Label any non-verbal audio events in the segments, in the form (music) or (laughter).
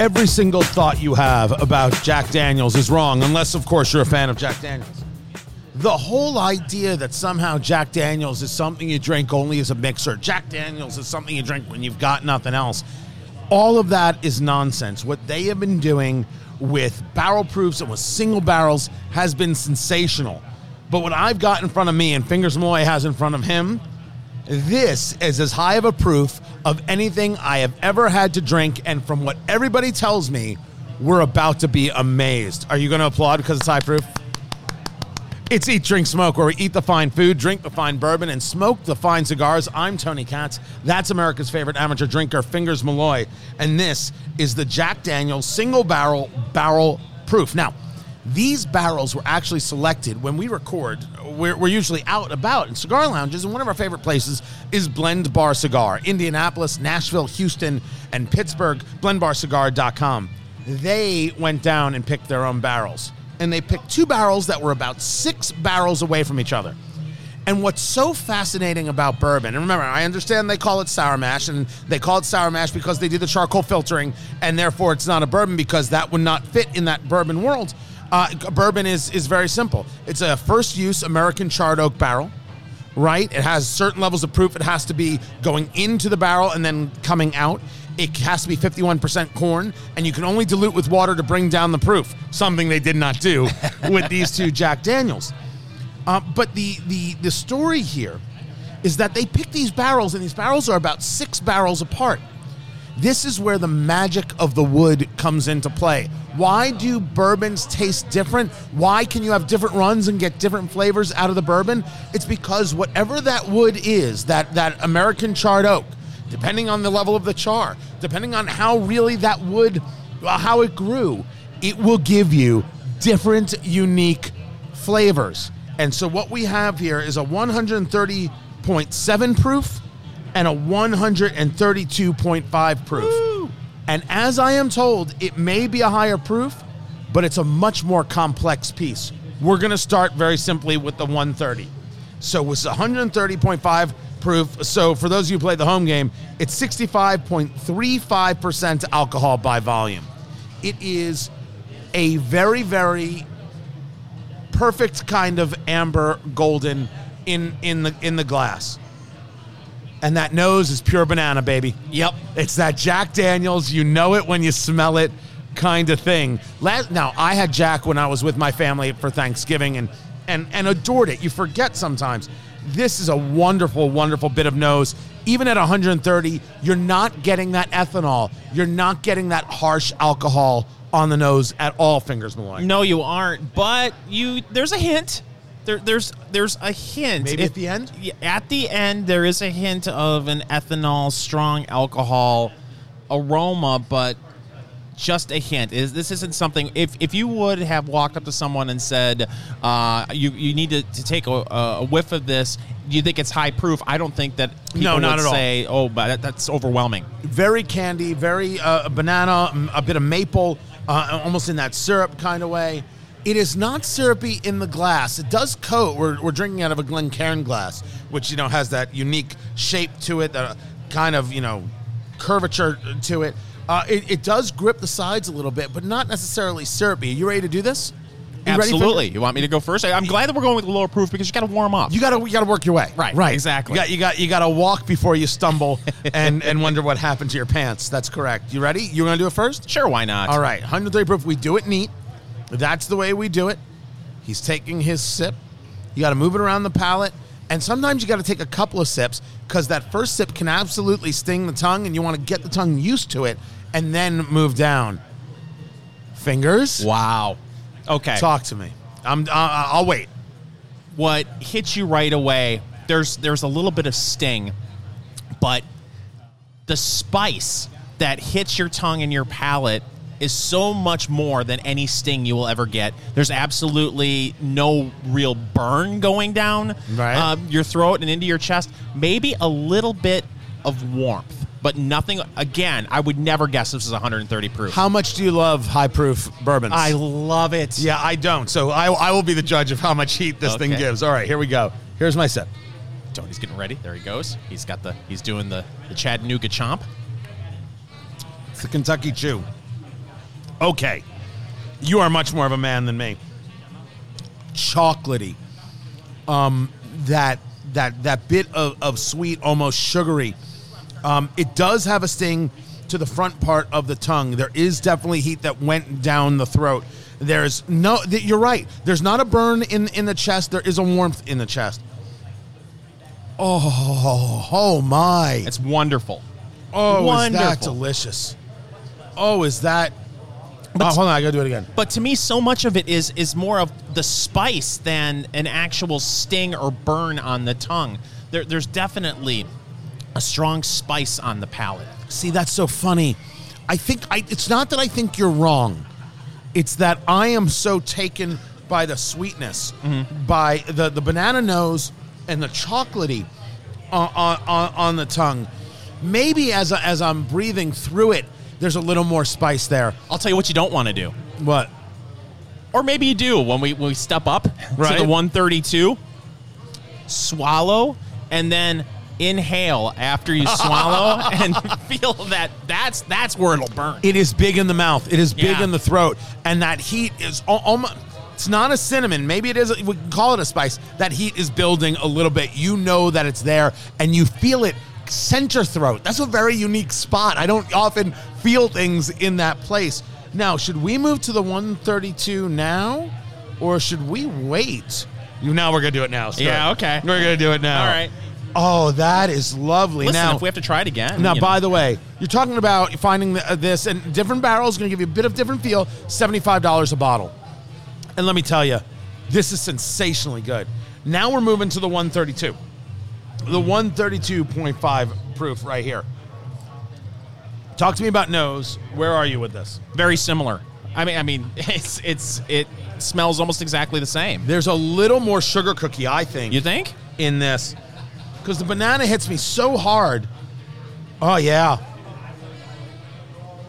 every single thought you have about Jack Daniels is wrong, unless, of course, you're a fan of Jack Daniels. The whole idea that somehow Jack Daniels is something you drink only as a mixer, Jack Daniels is something you drink when you've got nothing else, all of that is nonsense. What they have been doing with barrel proofs and with single barrels has been sensational. But what I've got in front of me and Fingers Malloy has in front of him, this is as high of a proof of anything I have ever had to drink. And from what everybody tells me, we're about to be amazed. Are you going to applaud because it's high proof? It's Eat, Drink, Smoke, where we eat the fine food, drink the fine bourbon, and smoke the fine cigars. I'm Tony Katz. That's America's favorite amateur drinker, Fingers Malloy. And this is the Jack Daniels single barrel barrel proof. Now, these barrels were actually selected when we record. We're, we're, usually out about in cigar lounges, and one of our favorite places is Blend Bar Cigar. Indianapolis, Nashville, Houston, and Pittsburgh, blendbarcigar.com. They went down and picked their own barrels and they picked two barrels that were about six barrels away from each other. And what's so fascinating about bourbon, and remember, I understand they call it sour mash, and they call it sour mash because they do the charcoal filtering, and therefore it's not a bourbon because that would not fit in that bourbon world. Uh, bourbon is is very simple. It's a first use American charred oak barrel, right? It has certain levels of proof. It has to be going into the barrel and then coming out. It has to be 51% corn, and you can only dilute with water to bring down the proof. Something they did not do (laughs) with these two Jack Daniels. Uh, but the, the the story here is that they pick these barrels, and these barrels are about six barrels apart. This is where the magic of the wood comes into play. Why do bourbons taste different? Why can you have different runs and get different flavors out of the bourbon? It's because whatever that wood is, that, that American charred oak, depending on the level of the char, depending on how really that wood, uh, how it grew, it will give you different, unique flavors. And so what we have here is a 130.7 proof and a 132.5 proof. Woo! And as I am told, it may be a higher proof, but it's a much more complex piece. We're going to start very simply with the 130. So it's 130.5 proof. So for those of you who play the home game, it's 65.35% alcohol by volume. It is a very, very perfect kind of amber golden in in the in the glass. And that nose is pure banana, baby. Yep. It's that Jack Daniels, you know it when you smell it kind of thing. Last, now, I had Jack when I was with my family for Thanksgiving and, and, and adored it. You forget sometimes. This is a wonderful, wonderful bit of nose. Even at 130, you're not getting that ethanol. You're not getting that harsh alcohol on the nose at all, Fingers Malloy. No, you aren't. But you, there's a hint. There, there's there's a hint. Maybe If- at the end? Yeah, At the end, there is a hint of an ethanol, strong alcohol aroma, but just a hint. Is this isn't something? If if you would have walked up to someone and said, uh, "You you need to, to take a, a whiff of this," do you think it's high proof? I don't think that people No, not would at all. say, "Oh, but that, that's overwhelming." very candy, very uh, banana, a bit of maple, uh, almost in that syrup kind of way. It is not syrupy in the glass. It does coat. We're, we're drinking out of a Glencairn glass, which you know has that unique shape to it, that kind of you know curvature to it. Uh, it. It does grip the sides a little bit, but not necessarily syrupy. Are You ready to do this? You Absolutely. You want me to go first? I- I'm glad that we're going with the lower proof because you got to warm up. You gotta you gotta work your way. Right, Right. exactly. You got you got you gotta walk before you stumble (laughs) and and wonder what happened to your pants. That's correct. You ready? You are gonna do it first? sure, why not? All right, 130 proof. We do it neat. That's the way we do it. He's taking his sip. You got to move it around the palate. And sometimes you got to take a couple of sips because that first sip can absolutely sting the tongue, and you want to get the tongue used to it and then move down. Fingers, Wow. Okay. talk to me. I'm. Uh, I'll wait. what hits you right away there's there's a little bit of sting but the spice that hits your tongue and your palate is so much more than any sting you will ever get there's absolutely no real burn going down Right. uh, your throat and into your chest maybe a little bit of warmth but nothing again i would never guess this is 130 proof How much do you love high proof bourbons? i love it Yeah, I don't. So I, I will be the judge of how much heat this thing gives. All right, here we go. Here's my sip. tony's getting ready there he goes he's got the he's doing the, the chattanooga chomp It's the Kentucky Chew. Okay. You are much more of a man than me. Chocolatey. Um, that that that bit of, of sweet, almost sugary. Um, it does have a sting to the front part of the tongue. There is definitely heat that went down the throat. There's no. th- You're right. There's not a burn in in the chest. There is a warmth in the chest. Oh, oh my! It's wonderful. Oh, is that delicious? Oh, is that? Oh, hold on, I gotta do it again. But to me, so much of it is is more of the spice than an actual sting or burn on the tongue. There, there's definitely a strong spice on the palate. See, that's so funny. I think I, it's not that I think you're wrong. It's that I am so taken by the sweetness, mm-hmm. by the, the banana nose and the chocolatey on, on, on, on the tongue. Maybe as, as I'm breathing through it, there's a little more spice there. I'll tell you what you don't want to do, What? or maybe you do when we when we step up Right. to the 132. Swallow and then inhale after you (laughs) swallow and feel that that's that's where it'll burn. It is big in the mouth. It is big Yeah. in the throat, and that heat is almost. It's not a cinnamon. Maybe it is. We can call it a spice. That heat is building a little bit. You know that it's there, and you feel it center throat. That's a very unique spot. I don't often feel things in that place. Now, should we move to the 132 now, or should we wait? You now we're gonna do it now. Yeah, okay. We're gonna do it now. All right. Oh, that is lovely. Listen, now, if we have to try it again. now, by know. the way, you're talking about finding the, uh, this, and different barrels going to give you a bit of different feel. Seventy-five dollars a bottle, and let me tell you, this is sensationally good. Now we're moving to the 132, the 132.5 proof right here. Talk to me about nose. Where are you with this? very similar. I mean, I mean, (laughs) it's it's it smells almost exactly the same. There's a little more sugar cookie, I think, You think? in this, because the banana hits me so hard. Oh yeah,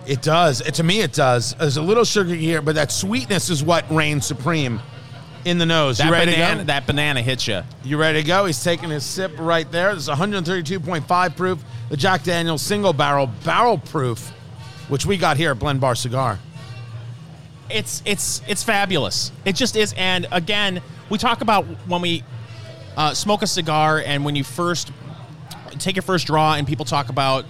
it does. It, to me, it does. There's a little sugar here, but that sweetness is what reigns supreme in the nose. That you ready banana, to go? that banana hits you. You ready to go? He's taking his sip right there. This is 132.5 proof. The Jack Daniel's single barrel barrel proof, which we got here at Blend Bar Cigar. It's it's it's fabulous. It just is. And again, we talk about when we uh, smoke a cigar and when you first take your first draw, and people talk about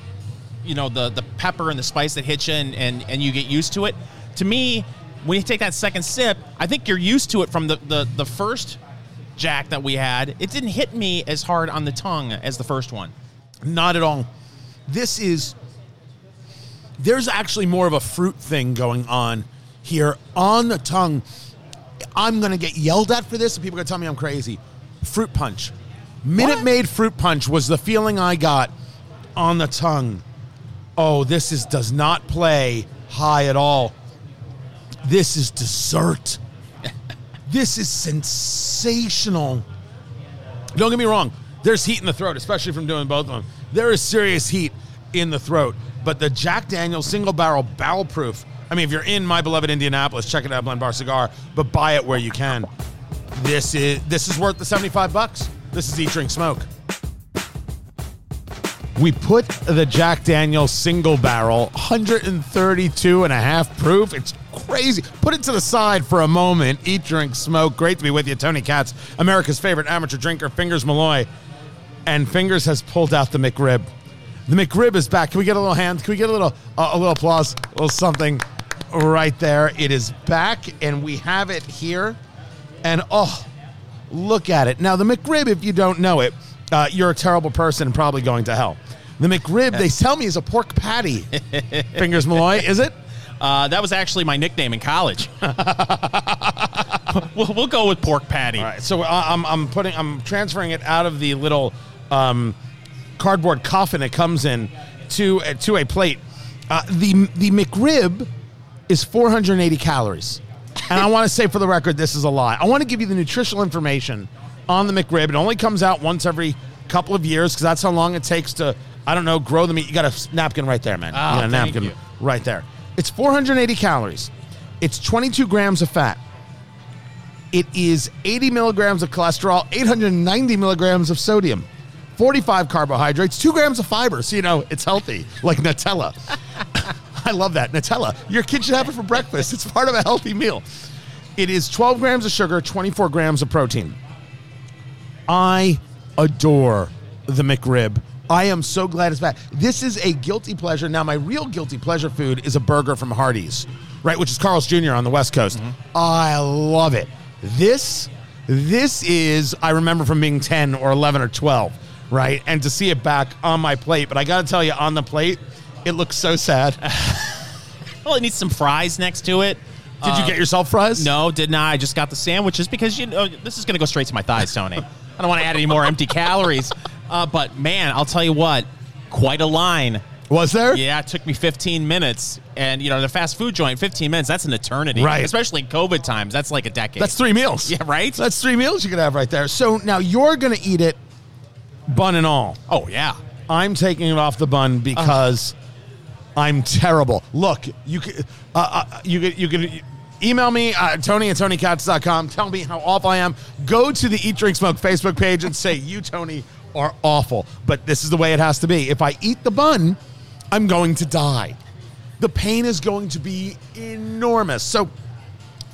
you know the the pepper and the spice that hits you, and and, and you get used to it. To me, when you take that second sip, I think you're used to it from the the, the first Jack that we had. It didn't hit me as hard on the tongue as the first one. Not at all. This is. There's actually more of a fruit thing going on here on the tongue. I'm going to get yelled at for this, and people are going to tell me I'm crazy. Fruit punch. Minute Maid fruit punch was the feeling I got on the tongue. Oh, this is does not play high at all. This is dessert. this is sensational. Don't get me wrong. There's heat in the throat, especially from doing both of them. There is serious heat in the throat. But the Jack Daniels single barrel barrel proof. I mean, if you're in my beloved Indianapolis, check it out, Blend Bar Cigar. But buy it where you can. This is this is worth the 75 bucks. This is Eat Drink Smoke. We put the Jack Daniels single barrel, 132 and a half proof. It's crazy. Put it to the side for a moment. Eat, drink, smoke. Great to be with you. Tony Katz, America's favorite amateur drinker, Fingers Malloy. And Fingers has pulled out the McRib. The McRib is back. Can we get a little hand? Can we get a little uh, a little applause? A little something right there. It is back, and we have it here. And oh, look at it. Now, the McRib, if you don't know it, uh, you're a terrible person and probably going to hell. The McRib, they tell me, is a pork patty. (laughs) Fingers Malloy, is it? Uh, that was actually my nickname in college. (laughs) we'll, we'll go with pork patty. All right, so I- I'm, I'm putting, I'm transferring it out of the little um, cardboard coffin it comes in to uh, to a plate. Uh, the the McRib is 480 calories, and I want to say for the record, this is a lie. I want to give you the nutritional information on the McRib. It only comes out once every couple of years because that's how long it takes to, I don't know, grow the meat. You got a napkin right there, man. Ah, you got a thank napkin you. right there. It's 480 calories. It's 22 grams of fat. It is 80 milligrams of cholesterol, 890 milligrams of sodium, 45 carbohydrates, two grams of fiber. So, you know, it's healthy, like Nutella. (laughs) I love that. Nutella. Your kid should have it for breakfast. It's part of a healthy meal. It is 12 grams of sugar, 24 grams of protein. I adore the McRib. I am so glad it's back. This is a guilty pleasure. Now, my real guilty pleasure food is a burger from Hardee's, right? Which is Carl's Jr. on the West Coast. Mm-hmm. I love it. This, this is, I remember from being 10 or 11 or 12, right? And to see it back on my plate. But I got to tell you, on the plate, it looks so sad. (laughs) Well, it needs some fries next to it. Did you get um, yourself fries? No, did not. I just got the sandwiches because you know this is going to go straight to my thighs, Tony. I don't want to add any more empty calories. Uh, but man, I'll tell you what, quite a line. Was there? Yeah, it took me 15 minutes, and you know the fast food joint, 15 minutes—that's an eternity, Right. Especially in COVID times, that's like a decade. That's three meals. (laughs) Yeah, right? That's three meals you could have right there. So now you're going to eat it bun and all. oh yeah. I'm taking it off the bun because I'm terrible. Look, you can, uh, uh, you can, you can email me, uh, Tony at TonyKatz.com. Tell me how awful I am. Go to the Eat, Drink, Smoke Facebook page and say, you, Tony, are awful. But this is the way it has to be. If I eat the bun, I'm going to die. The pain is going to be enormous. So,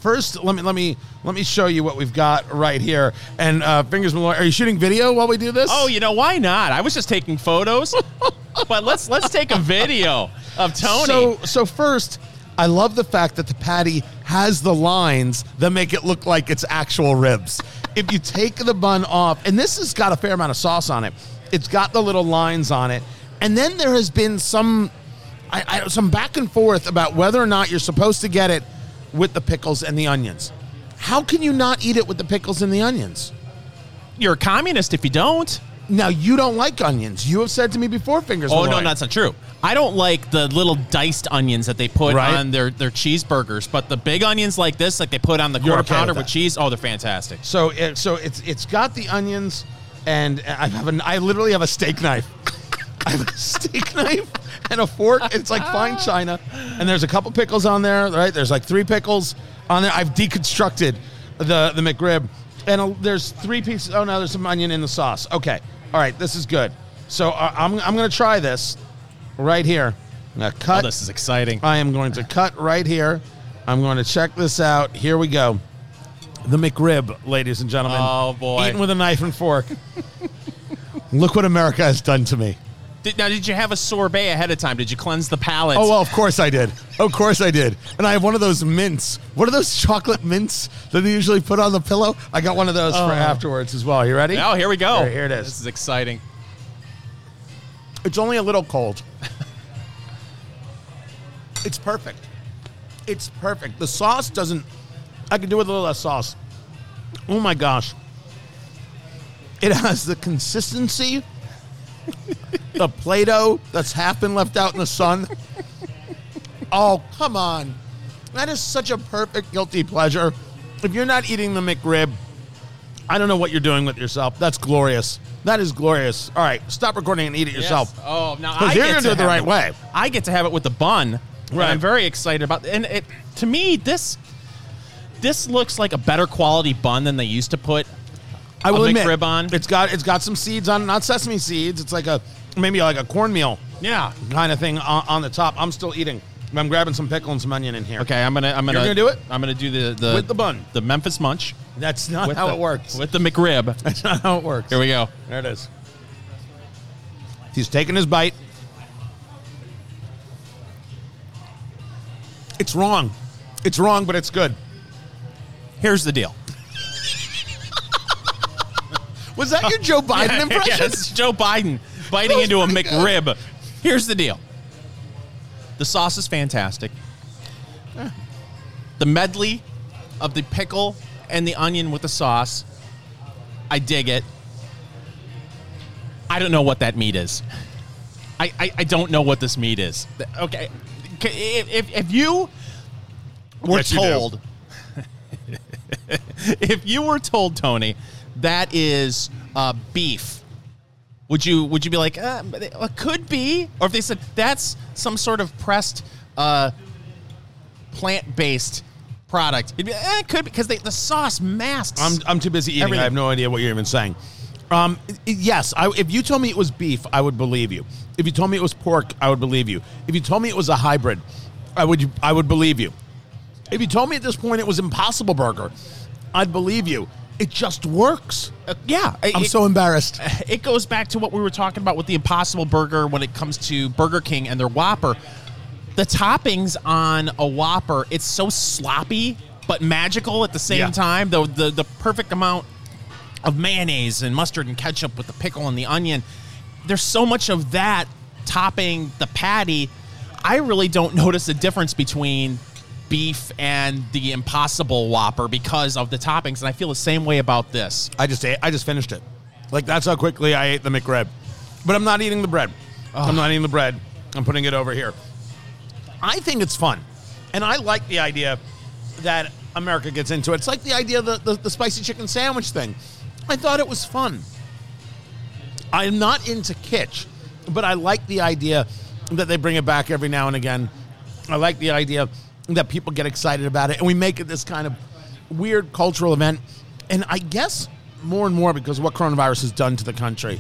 First, let me let me let me show you what we've got right here. And uh, fingers, Malloy, are you shooting video while we do this? Oh, you know why not? I was just taking photos, (laughs) but let's let's take a video of Tony. So, so first, I love the fact that the patty has the lines that make it look like it's actual ribs. If you take the bun off, and this has got a fair amount of sauce on it, it's got the little lines on it, and then there has been some, I, I, some back and forth about whether or not you're supposed to get it with the pickles and the onions. How can you not eat it with the pickles and the onions? You're a communist if you don't. Now you don't like onions. You have said to me before, fingers. Oh no, that's not true. I don't like the little diced onions that they put Right. on their, their cheeseburgers, but the big onions like this, like they put on the You're quarter okay pounder with with that. cheese, oh, they're fantastic. So it, so it's it's got the onions, and I have an I literally have a steak knife. I have a steak (laughs) knife and a fork. It's like fine china, and there's a couple pickles on there. Right, there's like three pickles on there. I've deconstructed the the McRib, and a, there's three pieces. Oh no, there's some onion in the sauce. Okay, all right, this is good. So uh, I'm I'm gonna try this right here. I'm gonna Oh, cut. this is exciting. I am going to (laughs) cut right here. I'm going to check this out. Here we go. The McRib, ladies and gentlemen. Oh, boy. Eaten with a knife and fork. (laughs) Look what America has done to me. Did, now, did you have a sorbet ahead of time? Did you cleanse the palate? Oh, well, of course I did. Of course I did. And I have one of those mints. What are those chocolate mints that they usually put on the pillow? I got one of those for oh. afterwards as well. You ready? Oh, here we go. Here- here it is. This is exciting. It's only a little cold. it's perfect. It's perfect. The sauce doesn't. I can do with a little less sauce. Oh my gosh. It has the consistency, (laughs) the Play Doh that's half been left out in the sun. Oh, come on. That is such a perfect guilty pleasure. If you're not eating the McRib, I don't know what you're doing with yourself. That's glorious. That is glorious. All right, stop recording and eat it yourself. Oh, now I you're get gonna to do it the have right it- way. I get to have it with the bun. and Right. I'm very excited about. And it to me this this looks like a better quality bun than they used to put. I will admit, McRib on. it's got it's got some seeds on, it, not sesame seeds. It's like a maybe like a cornmeal Yeah. kind of thing on, on the top. I'm still eating. I'm grabbing some pickle and some onion in here. Okay, I'm gonna I'm gonna You're gonna do it? I'm gonna do the the With the bun. the Memphis Munch That's not with how the, it works. with the McRib. (laughs) That's not how it works. Here we go. There it is. He's taking his bite. It's wrong. It's wrong, but it's good. Here's the deal. (laughs) Was that your Joe Biden (laughs) impression? It's Joe Biden biting into a. McRib. Here's the deal. The sauce is fantastic. The medley of the pickle and the onion with the sauce, I dig it. I don't know what that meat is. I, I, I don't know what this meat is. Okay, if, if, if you were Yes, you told, (laughs) if you were told, Tony, that is uh, beef, would you would you be like, uh, it could be? Or if they said that's some sort of pressed uh, plant based product, you'd be, eh, it could be because the sauce masks. I'm, I'm too busy eating. Everything. I have no idea what you're even saying. Um, yes, I, if you told me it was beef, I would believe you. If you told me it was pork, I would believe you. If you told me it was a hybrid, I would I would believe you. If you told me at this point it was Impossible Burger, I'd believe you. It just works. Uh, yeah, I'm it- so embarrassed. (laughs) it goes back to what we were talking about with the Impossible Burger when it comes to Burger King and their Whopper. The toppings on a Whopper, it's so sloppy but magical at the same Yeah. time. The, the the perfect amount of mayonnaise and mustard and ketchup with the pickle and the onion. There's so much of that topping the patty. I really don't (laughs) notice a difference between beef and the Impossible Whopper because of the toppings, and I feel the same way about this. I just ate. I just finished it. Like that's how quickly I ate the McRib. But I'm not eating the bread. I'm not eating the bread. I'm putting it over here. I think it's fun, and I like the idea that America gets into it. It's like the idea of the, the, the spicy chicken sandwich thing. I thought it was fun. I'm not into kitsch, but I like the idea that they bring it back every now and again. I like the idea that people get excited about it, and we make it this kind of weird cultural event. And I guess more and more because of what coronavirus has done to the country.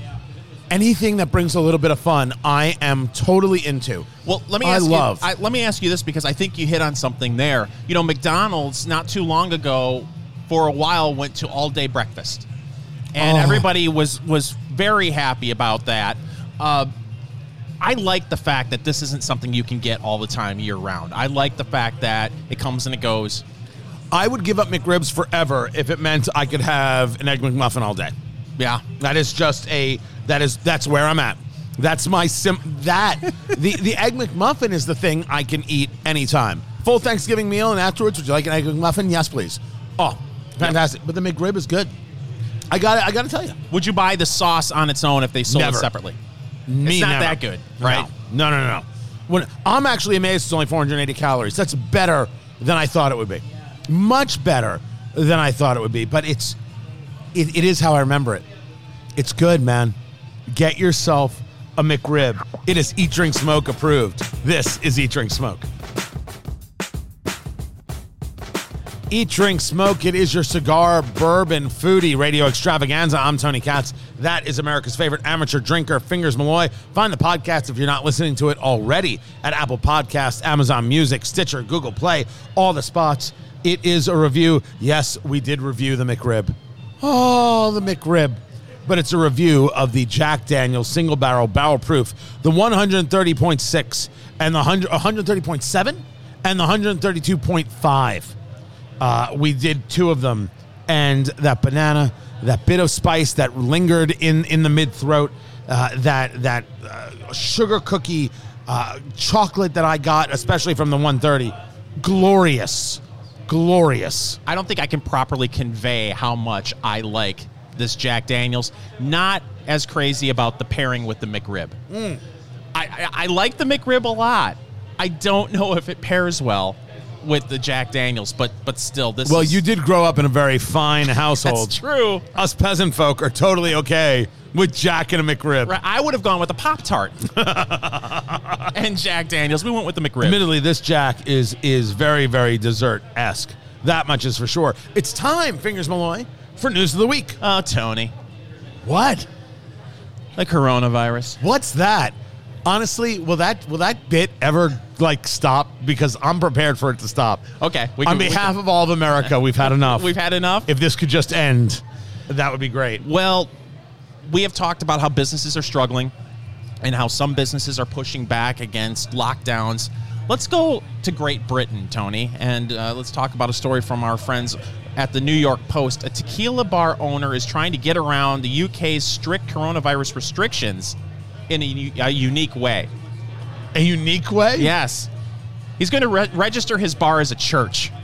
Anything that brings a little bit of fun, I am totally into. Well, let me I ask love. you. I, let me ask you this because I think you hit on something there. You know, McDonald's not too long ago, for a while, went to all day breakfast, and Oh. everybody was was very happy about that. Uh, I like the fact that this isn't something you can get all the time year round. I like the fact that it comes and it goes. I would give up McRibs forever if it meant I could have an egg McMuffin all day. Yeah, That is just a that is that's where I'm at. That's my sim that (laughs) the the egg McMuffin is the thing I can eat anytime. Full Thanksgiving meal and afterwards, would you like an egg McMuffin? Yes, please. Oh, fantastic! But the McRib is good. I got it, I got to tell you, would you buy the sauce on its own if they sold Never. it separately? Me It's not never. that good, right? No, no, no, no. When I'm actually amazed, it's only 480 calories. That's better than I thought it would be. Much better than I thought it would be. But it's it, it is how I remember it. It's good, man. Get yourself a McRib. It is Eat Drink Smoke approved. This is Eat Drink Smoke. Eat, drink, smoke. It is your cigar, bourbon, foodie radio extravaganza. I'm Tony Katz. That is America's favorite amateur drinker, Fingers Malloy. Find the podcast if you're not listening to it already at Apple Podcasts, Amazon Music, Stitcher, Google Play, all the spots. It is a review. Yes, we did review the McRib. Oh, the McRib. But it's a review of the Jack Daniels single barrel barrel proof, the 130.6 and the 100, 130.7 and the 132.5. Uh, we did two of them, and that banana, that bit of spice that lingered in in the mid throat, uh, that that uh, sugar cookie uh, chocolate that I got, especially from the 130, glorious, glorious. I don't think I can properly convey how much I like this Jack Daniels. Not as crazy about the pairing with the McRib. Mm. I, I, I like the McRib a lot. I don't know if it pairs well with the Jack Daniels, but but still, this. Well, is, you did grow up in a very fine household. That's true. Us peasant folk are totally okay with Jack and a McRib. Right, I would have gone with a Pop Tart (laughs) and Jack Daniels. We went with the McRib. Admittedly, this Jack is is very very dessert esque. That much is for sure. It's time, Fingers Malloy, for news of the week. Oh, Tony, What? the coronavirus. What's that? Honestly, will that will that bit ever like stop? Because I'm prepared for it to stop. Okay, we On can- we behalf can- of all of America, we've had enough. (laughs) We've had enough. if this could just end, that would be great. Well, we have talked about how businesses are struggling and how some businesses are pushing back against lockdowns. Let's go to Great Britain, Tony, and uh, let's talk about a story from our friends at the New York Post. A tequila bar owner is trying to get around the UK's strict coronavirus restrictions in a unique way. A unique way. Yes. He's going to re- register his bar as a church. (laughs)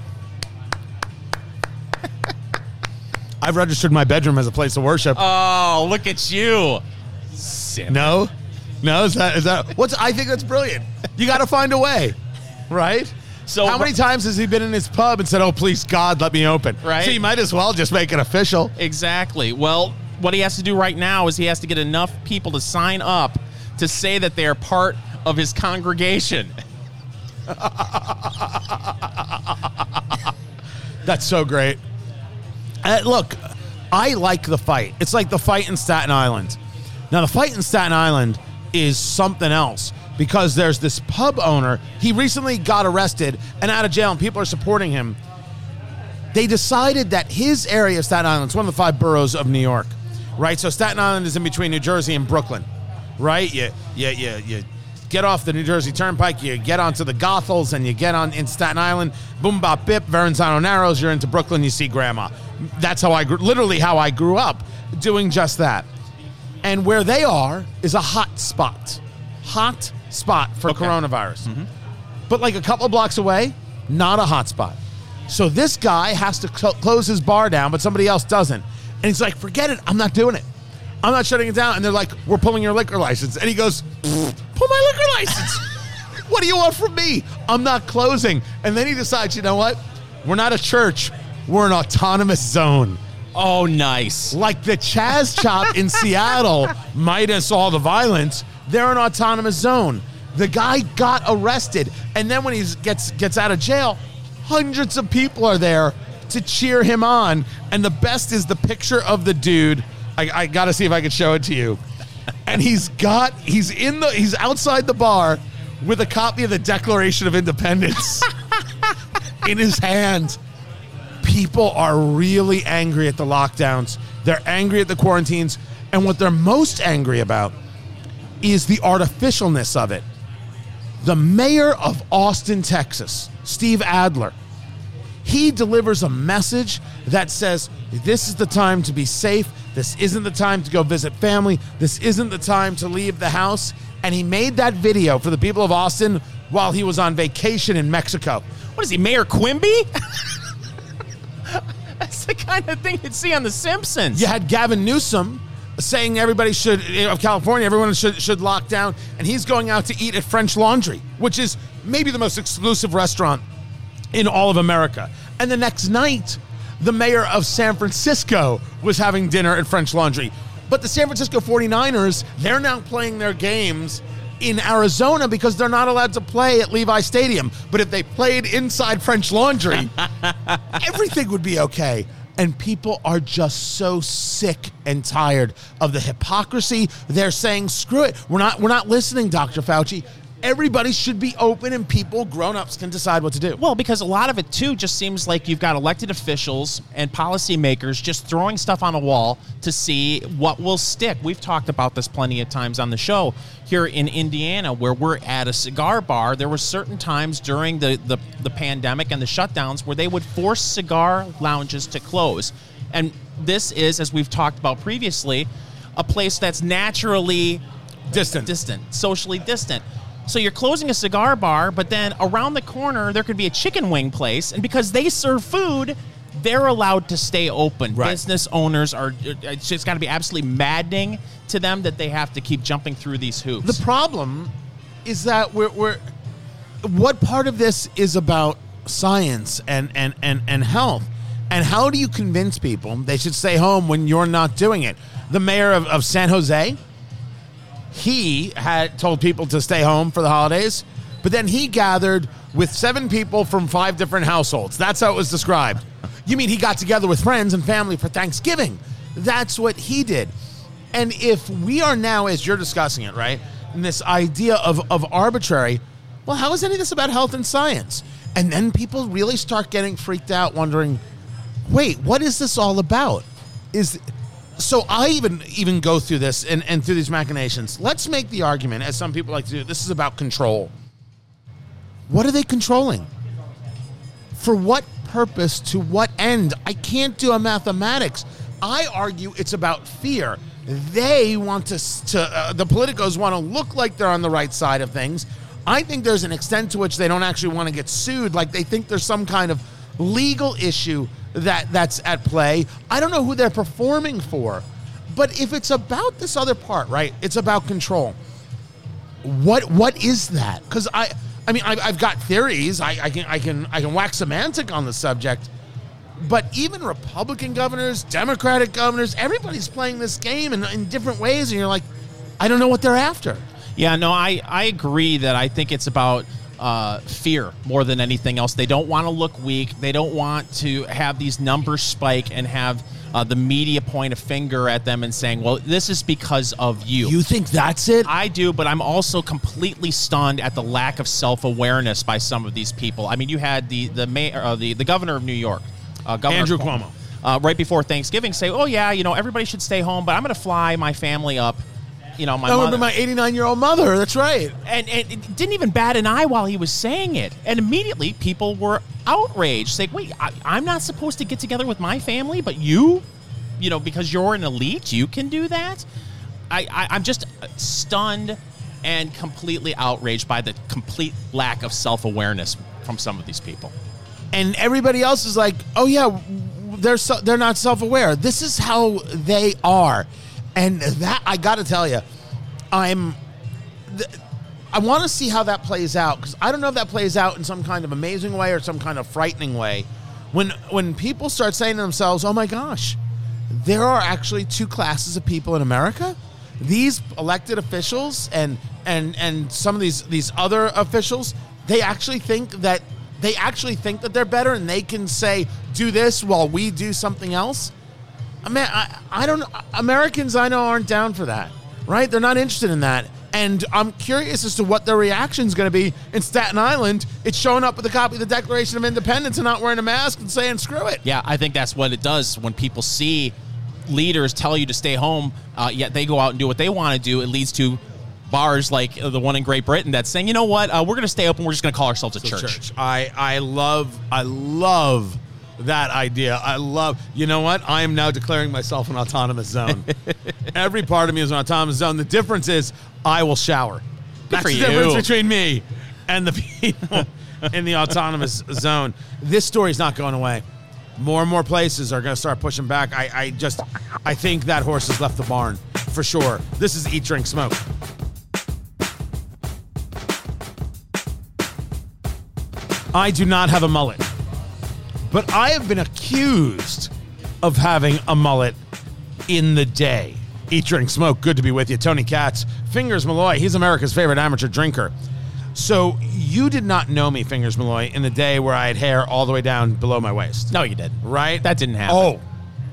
I've registered my bedroom as a place of worship. Oh, look at you. Simp. no, no. Is that is that? What's? I think that's brilliant. You got to find a way, right? So- how many times has he been in his pub and said, "Oh, please God, let me open"? Right. So you might as well just make it official. Exactly. Well, what he has to do right now is he has to get enough people to sign up to say that they are part of his congregation. (laughs) That's so great. Uh, look, I like the fight. It's like the fight in Staten Island. Now, the fight in Staten Island is something else because there's this pub owner. He recently got arrested and out of jail, and people are supporting him. They decided that his area, Staten Island, it's one of the five boroughs of New York, right? So Staten Island is in between New Jersey and Brooklyn, right? You, you, you, you get off the New Jersey Turnpike, you get onto the Goethals, and you get on in Staten Island. Boom, bop, bip, Verrazano Narrows. You're into Brooklyn. You see Grandma. That's how I grew, literally how I grew up, doing just that. And where they are is a hot spot, hot spot for Okay. coronavirus. Mm-hmm. But like a couple blocks away, not a hot spot. So this guy has to cl- close his bar down, but somebody else doesn't. And he's like, forget it. I'm not doing it. I'm not shutting it down. And they're like, we're pulling your liquor license. And he goes, pull my liquor license. (laughs) what do you want from me? I'm not closing. And then he decides, you know what? We're not a church. We're an autonomous zone. Oh, nice. Like the Chaz Chop in (laughs) Seattle, minus all the violence, they're an autonomous zone. The guy got arrested, and then when he gets gets out of jail, hundreds of people are there to cheer him on. And the best is the picture of the dude. I, I got to see if I can show it to you. And he's got he's in the he's outside the bar with a copy of the Declaration of Independence (laughs) in his hand people are really angry at the lockdowns. They're angry at the quarantines. And what they're most angry about is the artificialness of it. The mayor of Austin, Texas, Steve Adler, he delivers a message that says this is the time to be safe. This isn't the time to go visit family. This isn't the time to leave the house. And he made that video for the people of Austin while he was on vacation in Mexico. What is he, Mayor Quimby? (laughs) That's the kind of thing you'd see on The Simpsons. You had Gavin Newsom saying everybody should eh, of California, everyone should should lock down, and he's going out to eat at French Laundry, which is maybe the most exclusive restaurant in all of America. And the next night, the mayor of San Francisco was having dinner at French Laundry. But the San Francisco 49ers, they're now playing their games in Arizona because they're not allowed to play at Levi Stadium. But if they played inside French Laundry, (laughs) everything would be okay. And people are just so sick and tired of the hypocrisy. They're saying, "Screw it, we're not, we're not listening, Dr. Fauci." Everybody should be open, and people, grown-ups, can decide what to do. Well, because a lot of it too just seems like you've got elected officials and policymakers just throwing stuff on a wall to see what will stick. We've talked about this plenty of times on the show here in Indiana, where we're at a cigar bar. There were certain times during the, the, the pandemic and the shutdowns where they would force cigar lounges to close. And this is, as we've talked about previously, a place that's naturally Distant. distant, socially distant. So you're closing a cigar bar, but then around the corner there could be a chicken wing place, and because they serve food, they're allowed to stay open. Right. Business owners are. Uh, it's just got to be absolutely maddening to them that they have to keep jumping through these hoops. The problem is that we're, we're what part of this is about science and, and, and, and health? And how do you convince people they should stay home when you're not doing it? The mayor of, of San Jose, he had told people to stay home for the holidays, but then he gathered with seven people from five different households. That's how it was described. You mean he got together with friends and family for Thanksgiving? That's what he did. And if we are now, as you're discussing it, right, in this idea of, of arbitrary, well, how is any of this about health and science? And then people really start getting freaked out, wondering, wait, what is this all about? Is so I even even go through this and, and through these machinations. Let's make the argument, as some people like to do, this is about control. What are they controlling? For what purpose? To what end? I can't do a mathematics. I argue it's about fear. They want to, to uh, the politicos want to look like they're on the right side of things. I think there's an extent to which they don't actually want to get sued, like they think there's some kind of legal issue that that's at play. I don't know who they're performing for, but if it's about this other part, right? It's about control what what is that? Because I I mean I've, I've got theories. I, I can I can I can wax semantic on the subject, but even Republican governors, Democratic governors, everybody's playing this game in, in different ways, and you're like, I don't know what they're after. Yeah, no, I, I agree that I think it's about uh, fear more than anything else. They don't want to look weak. They don't want to have these numbers spike and have uh, the media point a finger at them and saying, "Well, this is because of you." You think that's it? I do, but I'm also completely stunned at the lack of self awareness by some of these people. I mean, you had the the mayor, uh, the the governor of New York, uh, Governor Andrew Cuomo. uh, right before Thanksgiving, say, "Oh yeah, you know, everybody should stay home, but I'm going to fly my family up." You know, my That would mother- my 89 year old mother. That's right. and, and it didn't even bat an eye while he was saying it. And immediately people were outraged, saying, "Wait, I, I'm not supposed to get together with my family, but you, you know, because you're an elite, you can do that." I, I I'm just stunned and completely outraged by the complete lack of self awareness from some of these people. and everybody else is like, "Oh yeah, they're so, they're not self-aware. This is how they are." And that I got to tell you, I'm th- I want to see how that plays out cuz I don't know if that plays out in some kind of amazing way or some kind of frightening way. When when people start saying to themselves, "Oh my gosh, there are actually two classes of people in America. These elected officials and and and some of these these other officials, they actually think that they actually think that they're better and they can say do this while we do something else. I mean, I, I don't Americans I know aren't down for that. Right? They're not interested in that. And I'm curious as to what their reaction is going to be in Staten Island. It's showing up with a copy of the Declaration of Independence and not wearing a mask and saying screw it. Yeah, I think that's what it does when people see leaders tell you to stay home, uh, yet they go out and do what they want to do. It leads to bars like uh, the one in Great Britain that's saying, you know what, uh, we're going to stay open. We're just going to call ourselves a church. I I love I love that idea. I love. You know what? I am now declaring myself an autonomous zone. (laughs) Every part of me is an autonomous zone. The difference is I will shower. That's for the you. difference between me and the people (laughs) in the autonomous zone. This story is not going away. More and more places are going to start pushing back. I, I just, I think that horse has left the barn for sure. This is eat, drink, smoke. I do not have a mullet, but I have been accused of having a mullet in the day. Eat, drink, smoke. Good to be with you. Tony Katz, Fingers Malloy. He's America's favorite amateur drinker. So you did not know me, Fingers Malloy, in the day where I had hair all the way down below my waist, No, you didn't. right? That didn't happen. Oh,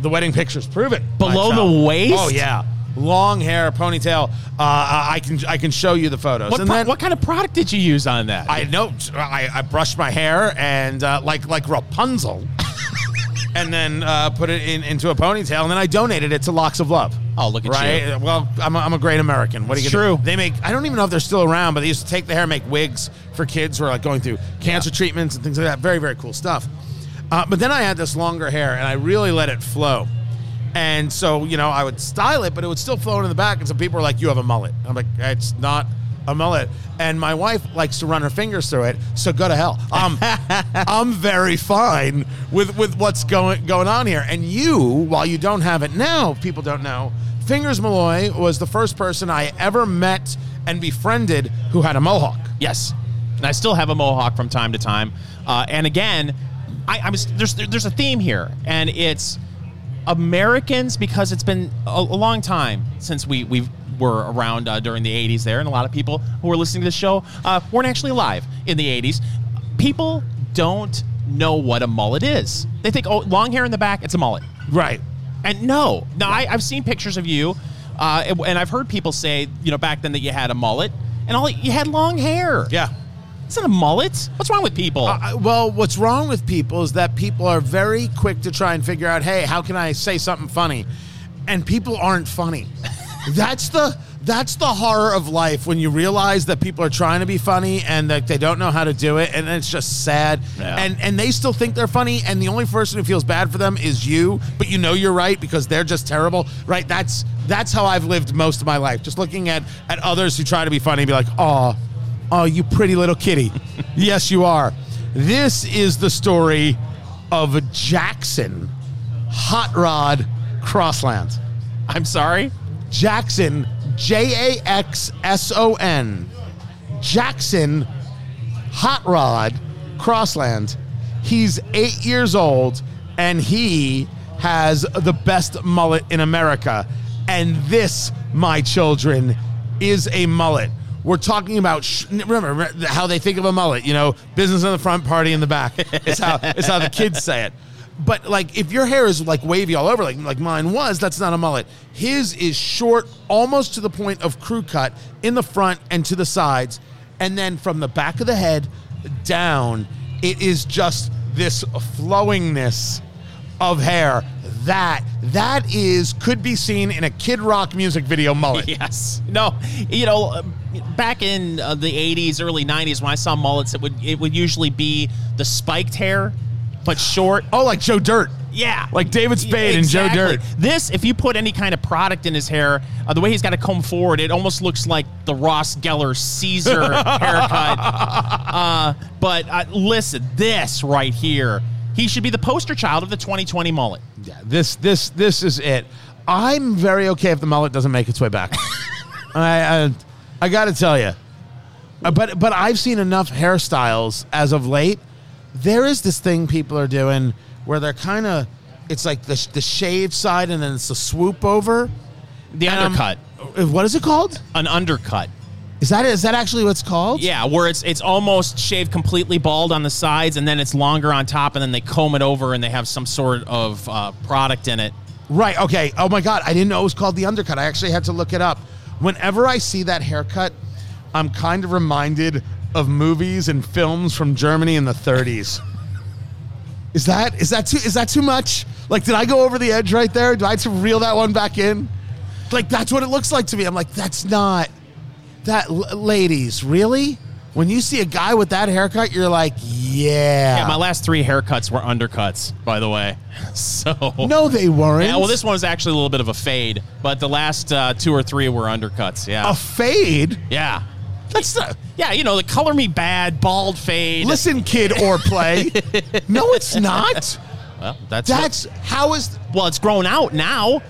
the wedding pictures prove it. Below the waist? Oh yeah, long hair, ponytail. Uh, I can I can show you the photos. What, and pro- then what kind of product did you use on that? I know I, I brushed my hair and uh, like like Rapunzel, (laughs) and then uh, put it in, into a ponytail, and then I donated it to Locks of Love. Oh, look at right? you. Well, I'm a, I'm a great American. What are you true. do? They make. I don't even know if they're still around, but they used to take the hair, and make wigs for kids who are like going through cancer treatments and things like that. Very very cool stuff. Uh, but then I had this longer hair, and I really let it flow. And so, you know, I would style it, but it would still flow in the back. And some people were like, "You have a mullet." I'm like, "It's not a mullet." And my wife likes to run her fingers through it, so go to hell. Um, (laughs) I'm very fine with with what's going going on here. And you, while you don't have it now, people don't know. Fingers Malloy was the first person I ever met and befriended who had a mohawk. Yes, and I still have a mohawk from time to time. Uh, and again, I, I was there's there's a theme here, and it's Americans because it's been a, a long time since we we were around uh, during the 80s there, and a lot of people who were listening to the show uh, weren't actually alive in the 80s. People don't know what a mullet is. They think, oh, long hair in the back, it's a mullet. Right. And no, no, I, I've seen pictures of you, uh, and, and I've heard people say, you know, back then that you had a mullet, and all you had long hair. Yeah. It's not a mullet. What's wrong with people? Uh, well, what's wrong with people is that people are very quick to try and figure out, hey, how can I say something funny? And people aren't funny. (laughs) that's the that's the horror of life when you realize that people are trying to be funny and that they don't know how to do it, and it's just sad. Yeah. And and they still think they're funny, and the only person who feels bad for them is you, but you know you're right because they're just terrible. Right? That's that's how I've lived most of my life. Just looking at at others who try to be funny and be like, oh, Oh, you pretty little kitty. (laughs) yes, you are. This is the story of Jaxson Hot Rod Crossland. I'm sorry. Jaxson, J A X S O N. Jaxson Hot Rod Crossland. He's eight years old and he has the best mullet in America. And this, my children, is a mullet. We're talking about sh- remember re- how they think of a mullet. You know, business in the front, party in the back. It's how (laughs) it's how the kids say it. But like, if your hair is like wavy all over, like like mine was, that's not a mullet. His is short, almost to the point of crew cut in the front and to the sides, and then from the back of the head down, it is just this flowingness of hair. That that is could be seen in a Kid Rock music video mullet. (laughs) Yes. No. You know, back in uh, the '80s, early '90s, when I saw mullets, it would it would usually be the spiked hair, but short. Oh, like Joe Dirt. Yeah, Like David Spade and Joe Dirt. This, if you put any kind of product in his hair, uh, the way he's got to comb forward, it almost looks like the Ross Geller Caesar (laughs) haircut. Uh, but uh, listen, this right here, he should be the poster child of the 2020 mullet. Yeah, this this this is it. I'm very okay if the mullet doesn't make its way back. (laughs) I I, I got to tell you, but but I've seen enough hairstyles as of late. There is this thing people are doing where they're kind of it's like the the shaved side and then it's the swoop over. The And I'm- undercut, Uh, What is it called? an undercut. Is that is that actually what it's called? Yeah, where it's it's almost shaved completely bald on the sides, and then it's longer on top, and then they comb it over, and they have some sort of uh, product in it. Right. Okay. Oh my God. I didn't know it was called the undercut. I actually had to look it up. Whenever I see that haircut, I'm kind of reminded of movies and films from Germany in the 30s. Is that is that too is that too much? Like, did I go over the edge right there? Do I have to reel that one back in? Like, that's what it looks like to me. I'm like, that's not that. Ladies, really? When you see a guy with that haircut, you're like, yeah. Yeah, my last three haircuts were undercuts, by the way. (laughs) So no, they weren't. Yeah, well, this one was actually a little bit of a fade, but the last uh, two or three were undercuts. Yeah, a fade. yeah, That's not. yeah. You know, the Color Me Badd, bald fade. Listen, kid, or play. (laughs) no, it's not. well, that's what- That's how is. well, it's grown out now.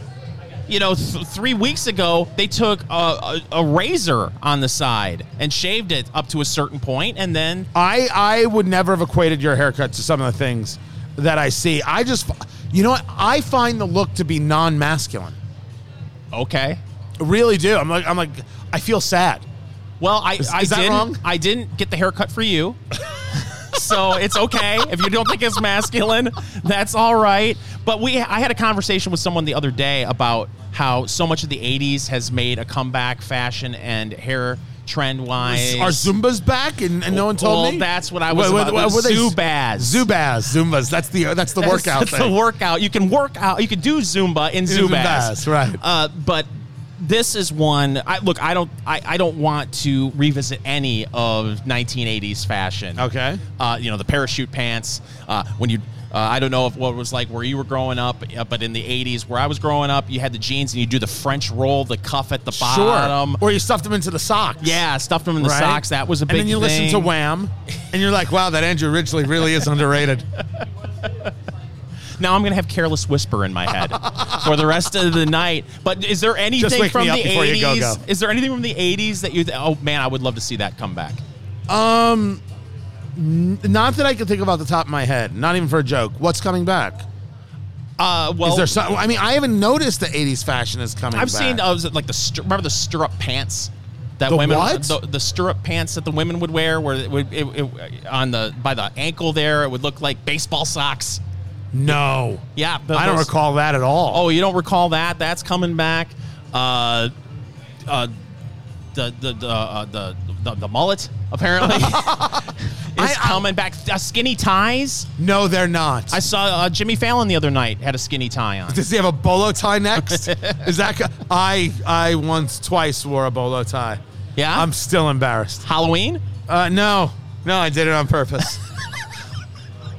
You know, th- three weeks ago they took a, a, a razor on the side and shaved it up to a certain point, and then I I would never have equated your haircut to some of the things that I see. I just, you know what? I find the look to be non-masculine. okay. Really do. I'm like I'm like I feel sad. Well, I Is- I is didn't wrong? I didn't get the haircut for you. So it's okay if you don't think it's masculine. That's all right. But we I had a conversation with someone the other day about how so much of the '80s has made a comeback fashion and hair trend wise. Are Zumbas back? And, and no one told well, me. that's what I was What- about. what- Zubaz. Zubaz. Zumbas. That's the that's the That's- workout (laughs) That's thing. the workout. You can work out. You can do Zumba in Zubaz. Zubaz, right. Uh, but this is one. I, look, I don't. I, I don't want to revisit any of 1980s fashion. Okay. Uh, you know the parachute pants. Uh, when you. Uh, I don't know if what it was like where you were growing up, uh, but in the '80s, where I was growing up, you had the jeans and you do the French roll, the cuff at the bottom. Or you stuffed them into the socks. Yeah, stuffed them in the Right? socks. That was a big. And then you listen to. Wham, and you're like, wow, that Andrew Ridgeley really is underrated. (laughs) Now I'm gonna have "Careless Whisper" in my head for the rest of the night. But is there anything from the before you go, 80s? go. Is there anything from the 80s that you? Th- oh man, I would love to see that come back. Um not that I can think about the top of my head. Not even for a joke. What's coming back? Uh, well, Is there some? I mean, I haven't noticed the '80s fashion is coming. I've back. seen. Uh, like the remember the stirrup pants that The women what? The, the stirrup pants that the women would wear, where it would it, it, on the by the ankle there, it would look like baseball socks. No. Yeah, I don't recall that at all. Oh, you don't recall that? That's coming back. Uh, uh, the the the uh, the, the the mullet apparently (laughs) is coming back. Uh, skinny ties. no, they're not. I saw uh, Jimmy Fallon the other night had a skinny tie on. Does he have a bolo tie next? (laughs) is that? co- I I once twice wore a bolo tie. Yeah? I'm still embarrassed. Halloween. Uh, no, no, I did it on purpose. (laughs)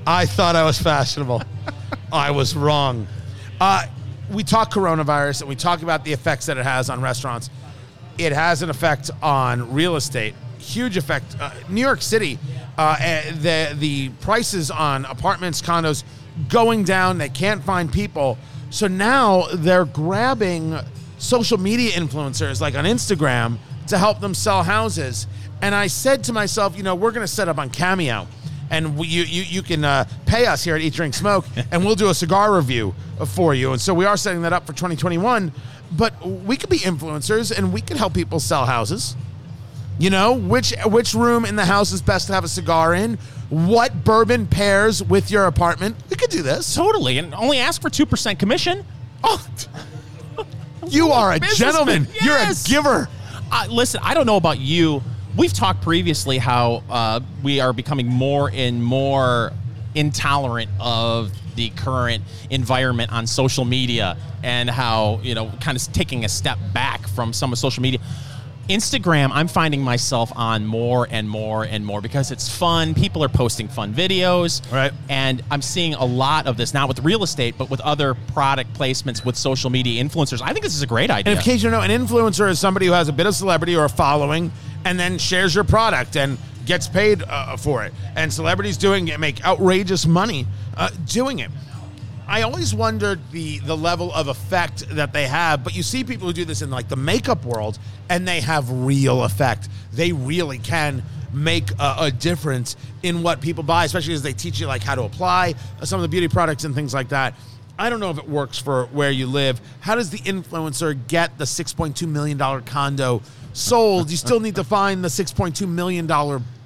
I thought I was fashionable. (laughs) I was wrong. Uh, we talk coronavirus and we talk about the effects that it has on restaurants. It has an effect on real estate, huge effect. Uh, New York City, uh, eh, the the prices on apartments, condos going down. They can't find people, so now they're grabbing social media influencers like on Instagram to help them sell houses. And I said to myself, you know, we're going to set up on Cameo and we, you, you, you can uh, pay us here at Eat Drink Smoke, (laughs) and we'll do a cigar review for you. And so we are setting that up for 2021. But we could be influencers, and we could help people sell houses. You know, which which room in the house is best to have a cigar in? What bourbon pairs with your apartment? We could do this. Totally, and only ask for two percent commission. Oh, (laughs) you are a gentleman. yes. You're a giver. Uh, listen, I don't know about you. We've talked previously how uh, we are becoming more and more intolerant of the current environment on social media and how, you know, kind of taking a step back from some of social media. Instagram, I'm finding myself on more and more and more because it's fun. People are posting fun videos. Right. And I'm seeing a lot of this, not with real estate, but with other product placements with social media influencers. I think this is a great idea. And in case you don't know, an influencer is somebody who has a bit of celebrity or a following and then shares your product and gets paid uh, for it. And celebrities doing it make outrageous money uh, doing it. I always wondered the the level of effect that they have, but you see people who do this in like the makeup world, and they have real effect. They really can make a, a difference in what people buy, especially as they teach you like how to apply some of the beauty products and things like that. I don't know if it works for where you live. How does the influencer get the $6.2 million condo sold? You still need to find the $6.2 million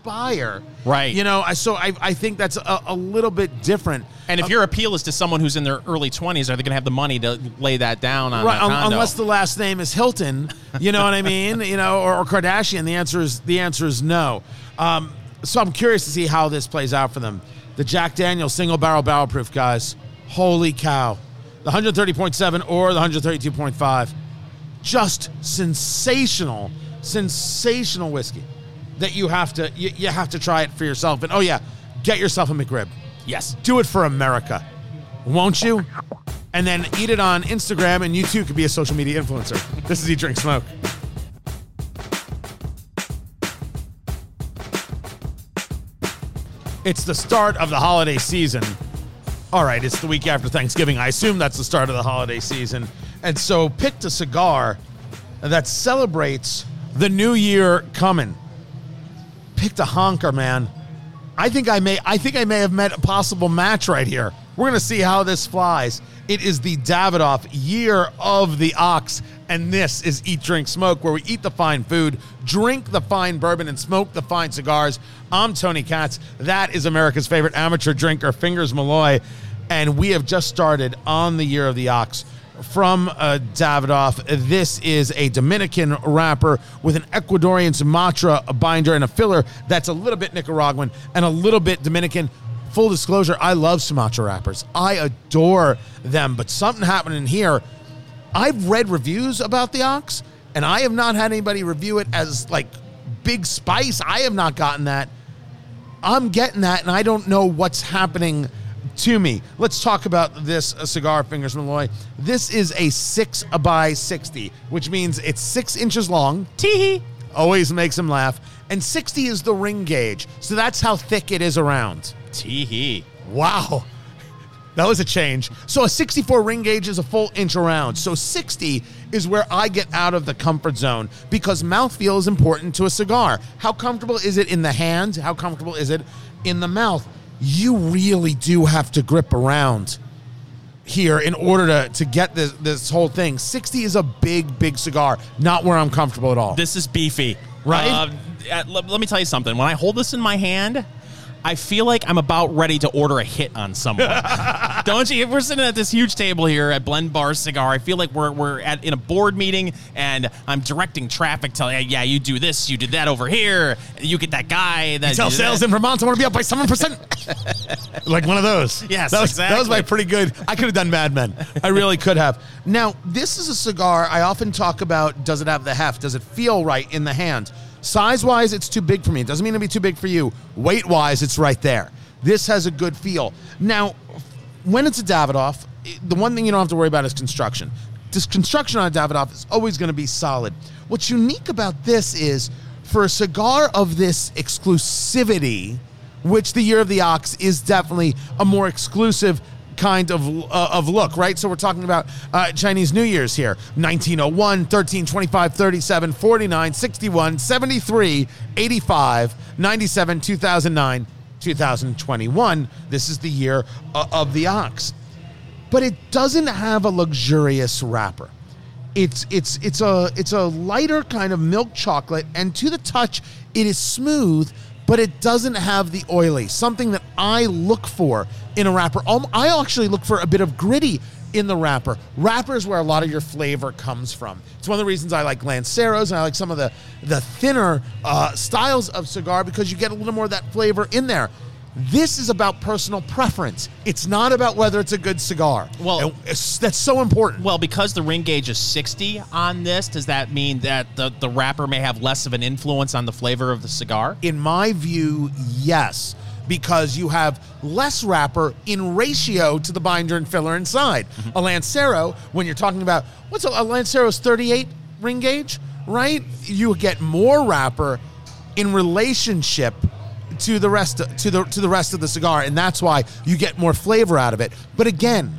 buyer. Right. You know, I so I, I think that's a, a little bit different. And if your appeal is to someone who's in their early 20s, are they going to have the money to lay that down on Right, un- unless the last name is Hilton, you know what I mean? You know, or, or Kardashian. The answer is the answer is no. Um, so I'm curious to see how this plays out for them. The Jack Daniels single barrel barrel proof guys. Holy cow! The 130.7 or the 132.5, just sensational, sensational whiskey that you have to you, you have to try it for yourself. And oh yeah, get yourself a McRib. Yes. Do it for America, won't you? And then eat it on Instagram, and you too could be a social media influencer. This is Eat, Drink, Smoke. It's the start of the holiday season. All right, it's the week after Thanksgiving. I assume that's the start of the holiday season. And so picked a cigar that celebrates the new year coming. Picked a honker, man. I think I may I think I may have met a possible match right here. We're gonna see how this flies. It is the Davidoff Year of the Ox, and this is Eat, Drink, Smoke, where we eat the fine food, drink the fine bourbon, and smoke the fine cigars. I'm Tony Katz. That is America's favorite amateur drinker, Fingers Malloy, and we have just started on the Year of the Ox from uh, Davidoff. This is a Dominican wrapper with an Ecuadorian Sumatra binder and a filler that's a little bit Nicaraguan and a little bit Dominican. Full disclosure, I love Sumatra wrappers. I adore them, but something happened in here. I've read reviews about the ox, and I have not had anybody review it as like big spice. I have not gotten that. I'm getting that, and I don't know what's happening to me. Let's talk about this uh, cigar, Fingers Malloy. This is a six by sixty, which means it's six inches long. Tee Always makes him laugh. And 60 is the ring gauge, so that's how thick it is around. Tee hee. Wow. (laughs) That was a change. So a 64 ring gauge is a full inch around. So 60 is where I get out of the comfort zone because mouthfeel is important to a cigar. How comfortable is it in the hand? How comfortable is it in the mouth? You really do have to grip around here in order to, to get this, this whole thing. 60 is a big, big cigar, not where I'm comfortable at all. This is beefy. Right? Uh, uh, let, let me tell you something. When I hold this in my hand, I feel like I'm about ready to order a hit on someone. (laughs) Don't you? If we're sitting at this huge table here at Blend Bar Cigar, I feel like we're, we're at in a board meeting and I'm directing traffic, telling, yeah, you do this, you did that over here, you get that guy. That Tell did sales that. in Vermont I want to be up by seven percent. (laughs) like one of those. Yes, that was, That was exactly. my pretty good. I could have done Mad Men. I really could have. Now, this is a cigar I often talk about. Does it have the heft? Does it feel right in the hand? Size wise, it's too big for me. It doesn't mean it'll be too big for you. Weight wise, it's right there. This has a good feel. Now, when it's a Davidoff, the one thing you don't have to worry about is construction. This construction on a Davidoff is always going to be solid. What's unique about this is for a cigar of this exclusivity, which the Year of the Ox is definitely a more exclusive kind of uh, of look, right? So we're talking about uh, Chinese New Year's here 1901, 13, 25, 37, 49, 61, 73, 85, 97, 2009, 2021. This is the year uh, of the ox. But it doesn't have a luxurious wrapper. It's it's it's a it's a lighter kind of milk chocolate, and to the touch, it is smooth, but it doesn't have the oily. Something that I look for in a wrapper. Um, I actually look for a bit of gritty in the wrapper. Wrapper is where a lot of your flavor comes from. It's one of the reasons I like Lanceros and I like some of the the thinner uh, styles of cigar because you get a little more of that flavor in there. This is about personal preference. It's not about whether it's a good cigar. Well- that's so important. Well, because the ring gauge is 60 on this, does that mean that the, the wrapper may have less of an influence on the flavor of the cigar? In my view, yes, because you have less wrapper in ratio to the binder and filler inside. Mm-hmm. A Lancero, when you're talking about what's a, a Lancero's 38 ring gauge, right? You get more wrapper in relationship to the rest to the to the rest of the cigar, and that's why you get more flavor out of it. But again,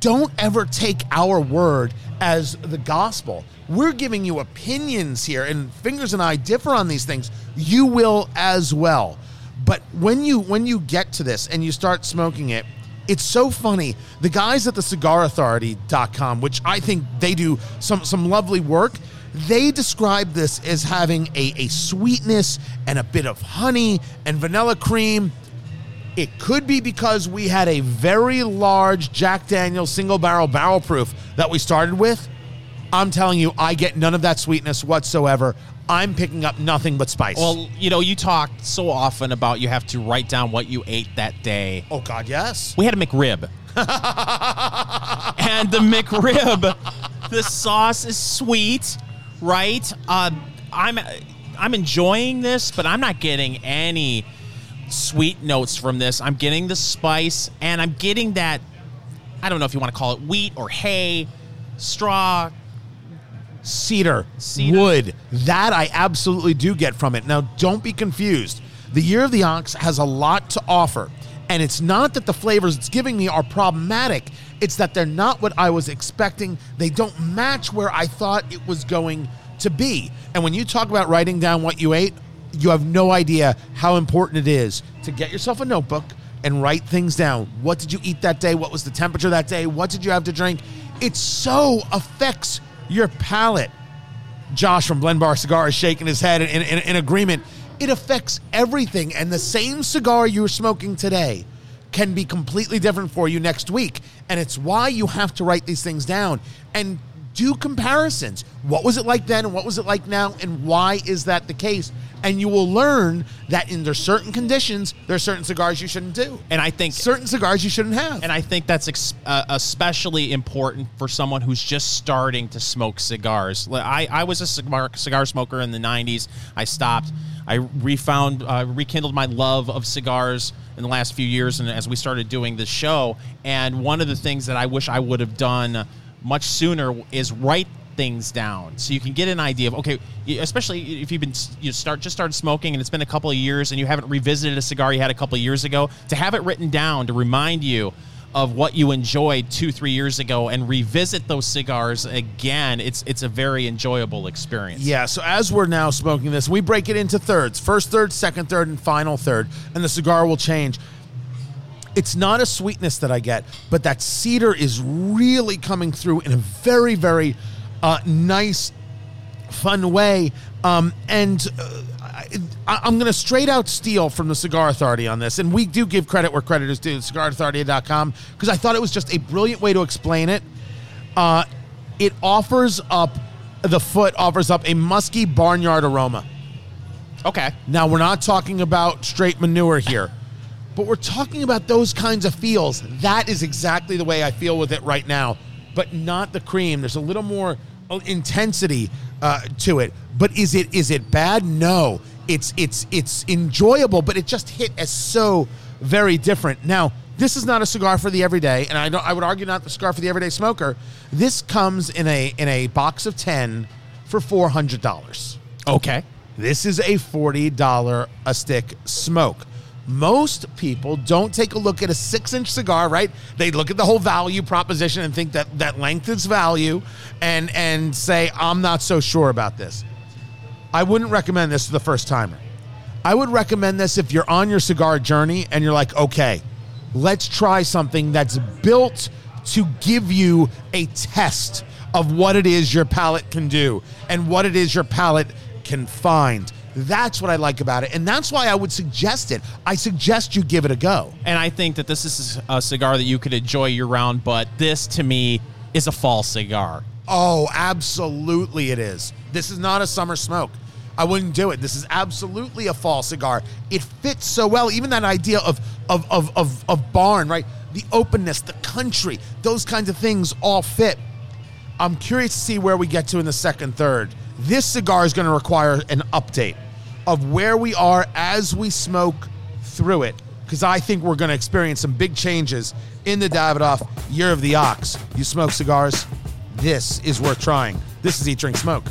don't ever take our word as the gospel. We're giving you opinions here, and Fingers and I differ on these things. You will as well. But when you when you get to this and you start smoking it, it's so funny. The guys at the cigarauthority.com, which I think they do some some lovely work, they describe this as having a, a sweetness and a bit of honey and vanilla cream. It could be because we had a very large Jack Daniels single barrel barrel proof that we started with. I'm telling you, I get none of that sweetness whatsoever. I'm picking up nothing but spice. Well, you know, you talk so often about you have to write down what you ate that day. oh God, yes. We had a McRib. (laughs) and the McRib, the sauce is sweet, right? Uh, I'm I'm enjoying this, but I'm not getting any sweet notes from this. I'm getting the spice, and I'm getting that. I don't know if you want to call it wheat or hay, straw. Cedar, Cedar. wood. That I absolutely do get from it. Now, don't be confused. The Year of the Ox has a lot to offer. And it's not that the flavors it's giving me are problematic, it's that they're not what I was expecting. They don't match where I thought it was going to be. And when you talk about writing down what you ate, you have no idea how important it is to get yourself a notebook and write things down. What did you eat that day? What was the temperature that day? What did you have to drink? It so affects your palate. Josh from Blend Bar Cigar is shaking his head in, in, in agreement. It affects everything, and the same cigar you're smoking today can be completely different for you next week. And it's why you have to write these things down and do comparisons. What was it like then, and what was it like now, and why is that the case? And you will learn that in there certain conditions, there are certain cigars you shouldn't do, And I think certain cigars you shouldn't have. And I think that's ex- uh, especially important for someone who's just starting to smoke cigars. I, I was a cigar, cigar smoker in the 90s. I stopped. I refound, uh, rekindled my love of cigars in the last few years, and as we started doing this show. And one of the things that I wish I would have done much sooner is write things down. So you can get an idea of okay especially if you've been you start just started smoking and it's been a couple of years and you haven't revisited a cigar you had a couple of years ago to have it written down to remind you of what you enjoyed two three years ago and revisit those cigars again it's it's a very enjoyable experience. Yeah, so as we're now smoking this, we break it into thirds. First third, second third, and final third, and the cigar will change. It's not a sweetness that I get, but that cedar is really coming through in a very, very uh, nice, fun way. Um, and uh, I, I'm going to straight out steal from the Cigar Authority on this. And we do give credit where credit is due, cigarauthority.com, because I thought it was just a brilliant way to explain it. Uh, it offers up, the foot offers up a musky barnyard aroma. okay Now, we're not talking about straight manure here, but we're talking about those kinds of feels. That is exactly the way I feel with it right now, but not the cream. There's a little more uh, intensity uh, to it. But is it is it bad? No. It's it's it's enjoyable, but it just hit as so very different. Now, this is not a cigar for the everyday, and I don't. I would argue not the cigar for the everyday smoker. This comes in a in a box of ten for four hundred dollars. okay This is a $40 a stick smoke. Most people don't take a look at a six inch cigar, right? They look at the whole value proposition and think that that length is value and, and say, I'm not so sure about this. I wouldn't recommend this to the first timer. I would recommend this if you're on your cigar journey and you're like, okay, let's try something that's built to give you a test of what it is your palate can do and what it is your palate can find. That's what I like about it. And that's why I would suggest it. I suggest you give it a go. And I think that this is a cigar that you could enjoy year round, but this to me is a fall cigar. Oh, absolutely it is. This is not a summer smoke. I wouldn't do it. This is absolutely a fall cigar. It fits so well. Even that idea of of of of, of barn, right? The openness, the country, those kinds of things all fit. I'm curious to see where we get to in the second third. This cigar is going to require an update of where we are as we smoke through it, because I think we're going to experience some big changes in the Davidoff Year of the Ox. You smoke cigars? This is worth trying. This is Eat, Drink, Smoke.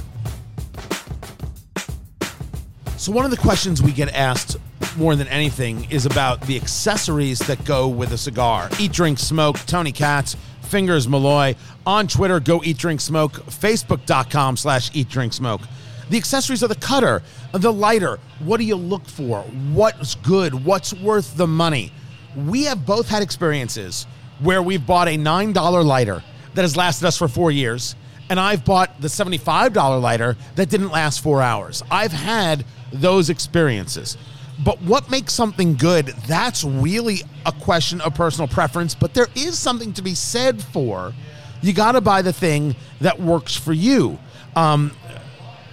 So, one of the questions we get asked more than anything is about the accessories that go with a cigar. Eat, Drink, Smoke, Tony Katz, Fingers Malloy. On Twitter, go Eat, Drink, Smoke. Facebook.com slash Eat, Drink, Smoke. The accessories are the cutter, the lighter. What do you look for? What's good? What's worth the money? We have both had experiences where we've bought a $9 lighter that has lasted us for four years, and I've bought the $75 lighter that didn't last four hours. I've had those experiences. But what makes something good? That's really a question of personal preference, but there is something to be said for you got to buy the thing that works for you. Um,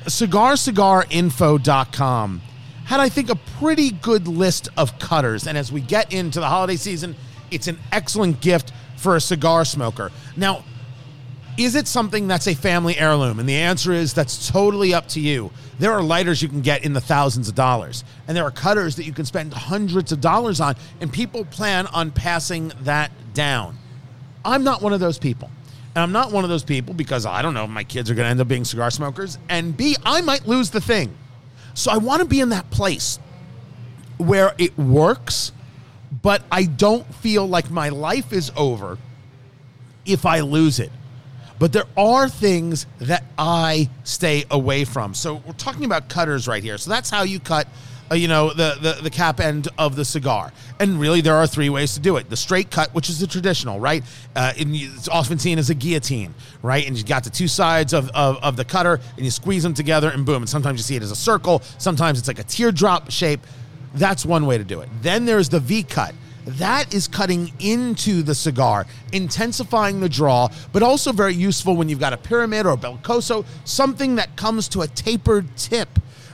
cigarcigarinfo.com had, I think, a pretty good list of cutters. And as we get into the holiday season, it's an excellent gift for a cigar smoker. Now, is it something that's a family heirloom? And the answer is that's totally up to you. There are lighters you can get in the thousands of dollars, and there are cutters that you can spend hundreds of dollars on, and people plan on passing that down. I'm not one of those people. And I'm not one of those people because I don't know if my kids are going to end up being cigar smokers. And B, I might lose the thing. So I want to be in that place where it works, but I don't feel like my life is over if I lose it. But there are things that I stay away from. So we're talking about cutters right here. So that's how you cut uh, you know the, the the cap end of the cigar. And really there are three ways to do it. The straight cut which is the traditional right? Uh, and it's often seen as a guillotine right? And you got the two sides of, of, of the cutter and you squeeze them together and boom. And sometimes you see it as a circle. Sometimes it's like a teardrop shape. That's one way to do it. Then there's the v cut that is cutting into the cigar, intensifying the draw, but also very useful when you've got a pyramid or a belicoso, something that comes to a tapered tip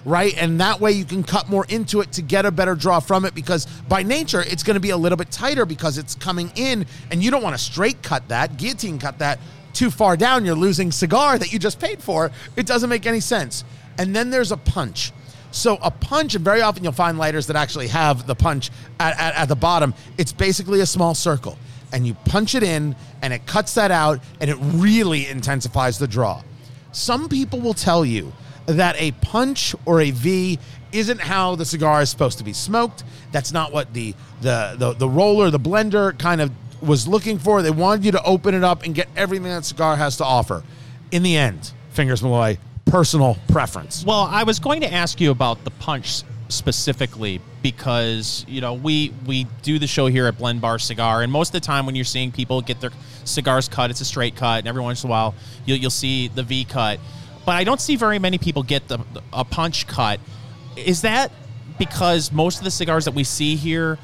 right? And that way you can cut more into it to get a better draw from it because by nature it's going to be a little bit tighter because it's coming in and you don't want to straight cut that, guillotine cut that too far down. You're losing cigar that you just paid for. It doesn't make any sense. And then there's a punch. So a punch, and very often you'll find lighters that actually have the punch at, at, at the bottom. It's basically a small circle. And you punch it in and it cuts that out and it really intensifies the draw. Some people will tell you that a punch or a V isn't how the cigar is supposed to be smoked. That's not what the the the, the roller, the blender kind of was looking for. They wanted you to open it up and get everything that cigar has to offer. In the end, Fingers Malloy, personal preference. Well, I was going to ask you about the punch specifically because you know we we do the show here at Blend Bar Cigar, and most of the time when you're seeing people get their cigars cut, it's a straight cut, and every once in a while you'll, you'll see the V cut but I don't see very many people get the a punch cut. Is that because most of the cigars that we see here,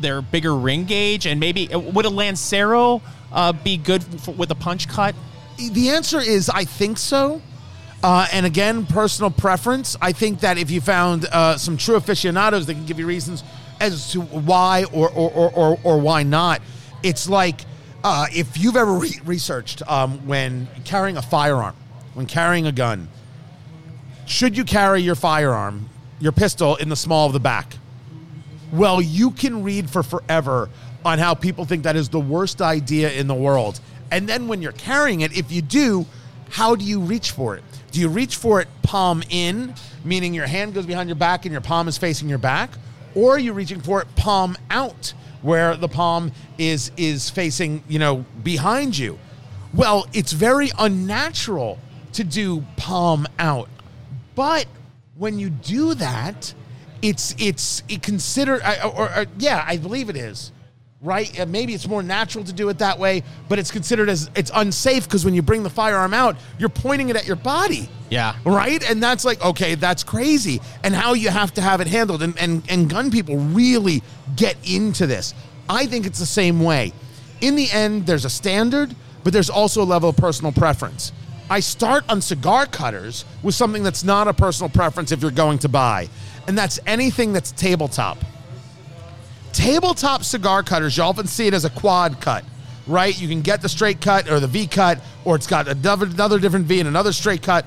they're bigger ring gauge, and maybe uh, would a Lancero uh, be good for, with a punch cut? The answer is I think so. Uh, and again, personal preference. I think that if you found uh, some true aficionados that can give you reasons as to why or or, or, or, or why not, it's like uh, if you've ever re- researched um, when carrying a firearm when carrying a gun, should you carry your firearm, your pistol, in the small of the back? Well, you can read for forever on how people think that is the worst idea in the world. And then when you're carrying it, if you do, how do you reach for it? Do you reach for it palm in, meaning your hand goes behind your back and your palm is facing your back? Or are you reaching for it palm out, where the palm is is facing, you know, behind you? Well, it's very unnatural to do palm out. But when you do that, it's it's it considered or, or, or, yeah, I believe it is. Right? And maybe it's more natural to do it that way, but it's considered as it's unsafe because when you bring the firearm out, you're pointing it at your body. Yeah. Right? And that's like, okay, that's crazy. And how you have to have it handled. And, and, and gun people really get into this. I think it's the same way. In the end, there's a standard, but there's also a level of personal preference. I start on cigar cutters with something that's not a personal preference if you're going to buy, and that's anything that's tabletop. Tabletop cigar cutters, you often see it as a quad cut, right? You can get the straight cut or the V cut, or it's got another, another different V and another straight cut.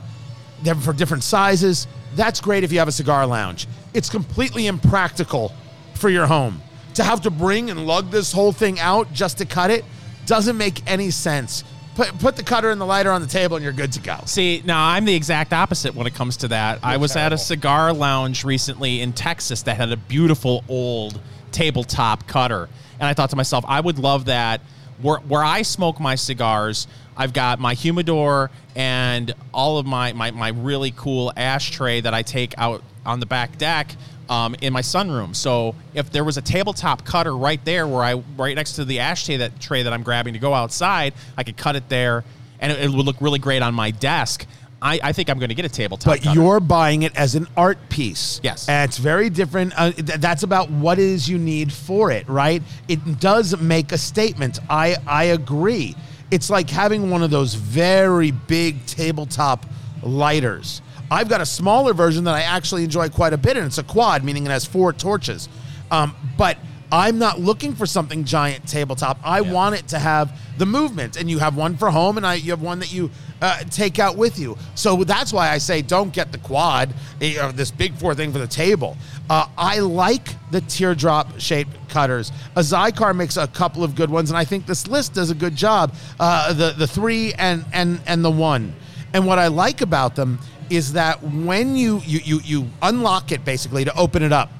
For different sizes. That's great if you have a cigar lounge. It's completely impractical for your home. To have to bring and lug this whole thing out just to cut it doesn't make any sense. Put, put the cutter and the lighter on the table and you're good to go. See, now I'm the exact opposite when it comes to that. I was at a cigar lounge recently in Texas that had a beautiful old tabletop cutter. And I thought to myself, I would love that. Where, where I smoke my cigars, I've got my humidor and all of my, my, my really cool ashtray that I take out on the back deck um, in my sunroom. So if there was a tabletop cutter right there, where I right next to the ashtray that tray that I'm grabbing to go outside, I could cut it there, and it, it would look really great on my desk. I, I think I'm going to get a tabletop. But cutter. you're buying it as an art piece. Yes. And it's very different. Uh, th- that's about what it is you need for it, right? It does make a statement. I, I agree. It's like having one of those very big tabletop lighters. I've got a smaller version that I actually enjoy quite a bit, and it's a quad, meaning it has four torches. Um, but I'm not looking for something giant tabletop. I want it to have the movement, and you have one for home, and I, you have one that you uh, take out with you. So that's why I say don't get the quad, eh, or this big four thing for the table. Uh, I like the teardrop shaped cutters. A Xikar makes a couple of good ones, and I think this list does a good job. Uh, the the three and and and the one. And what I like about them is that when you you you, you unlock it basically to open it up,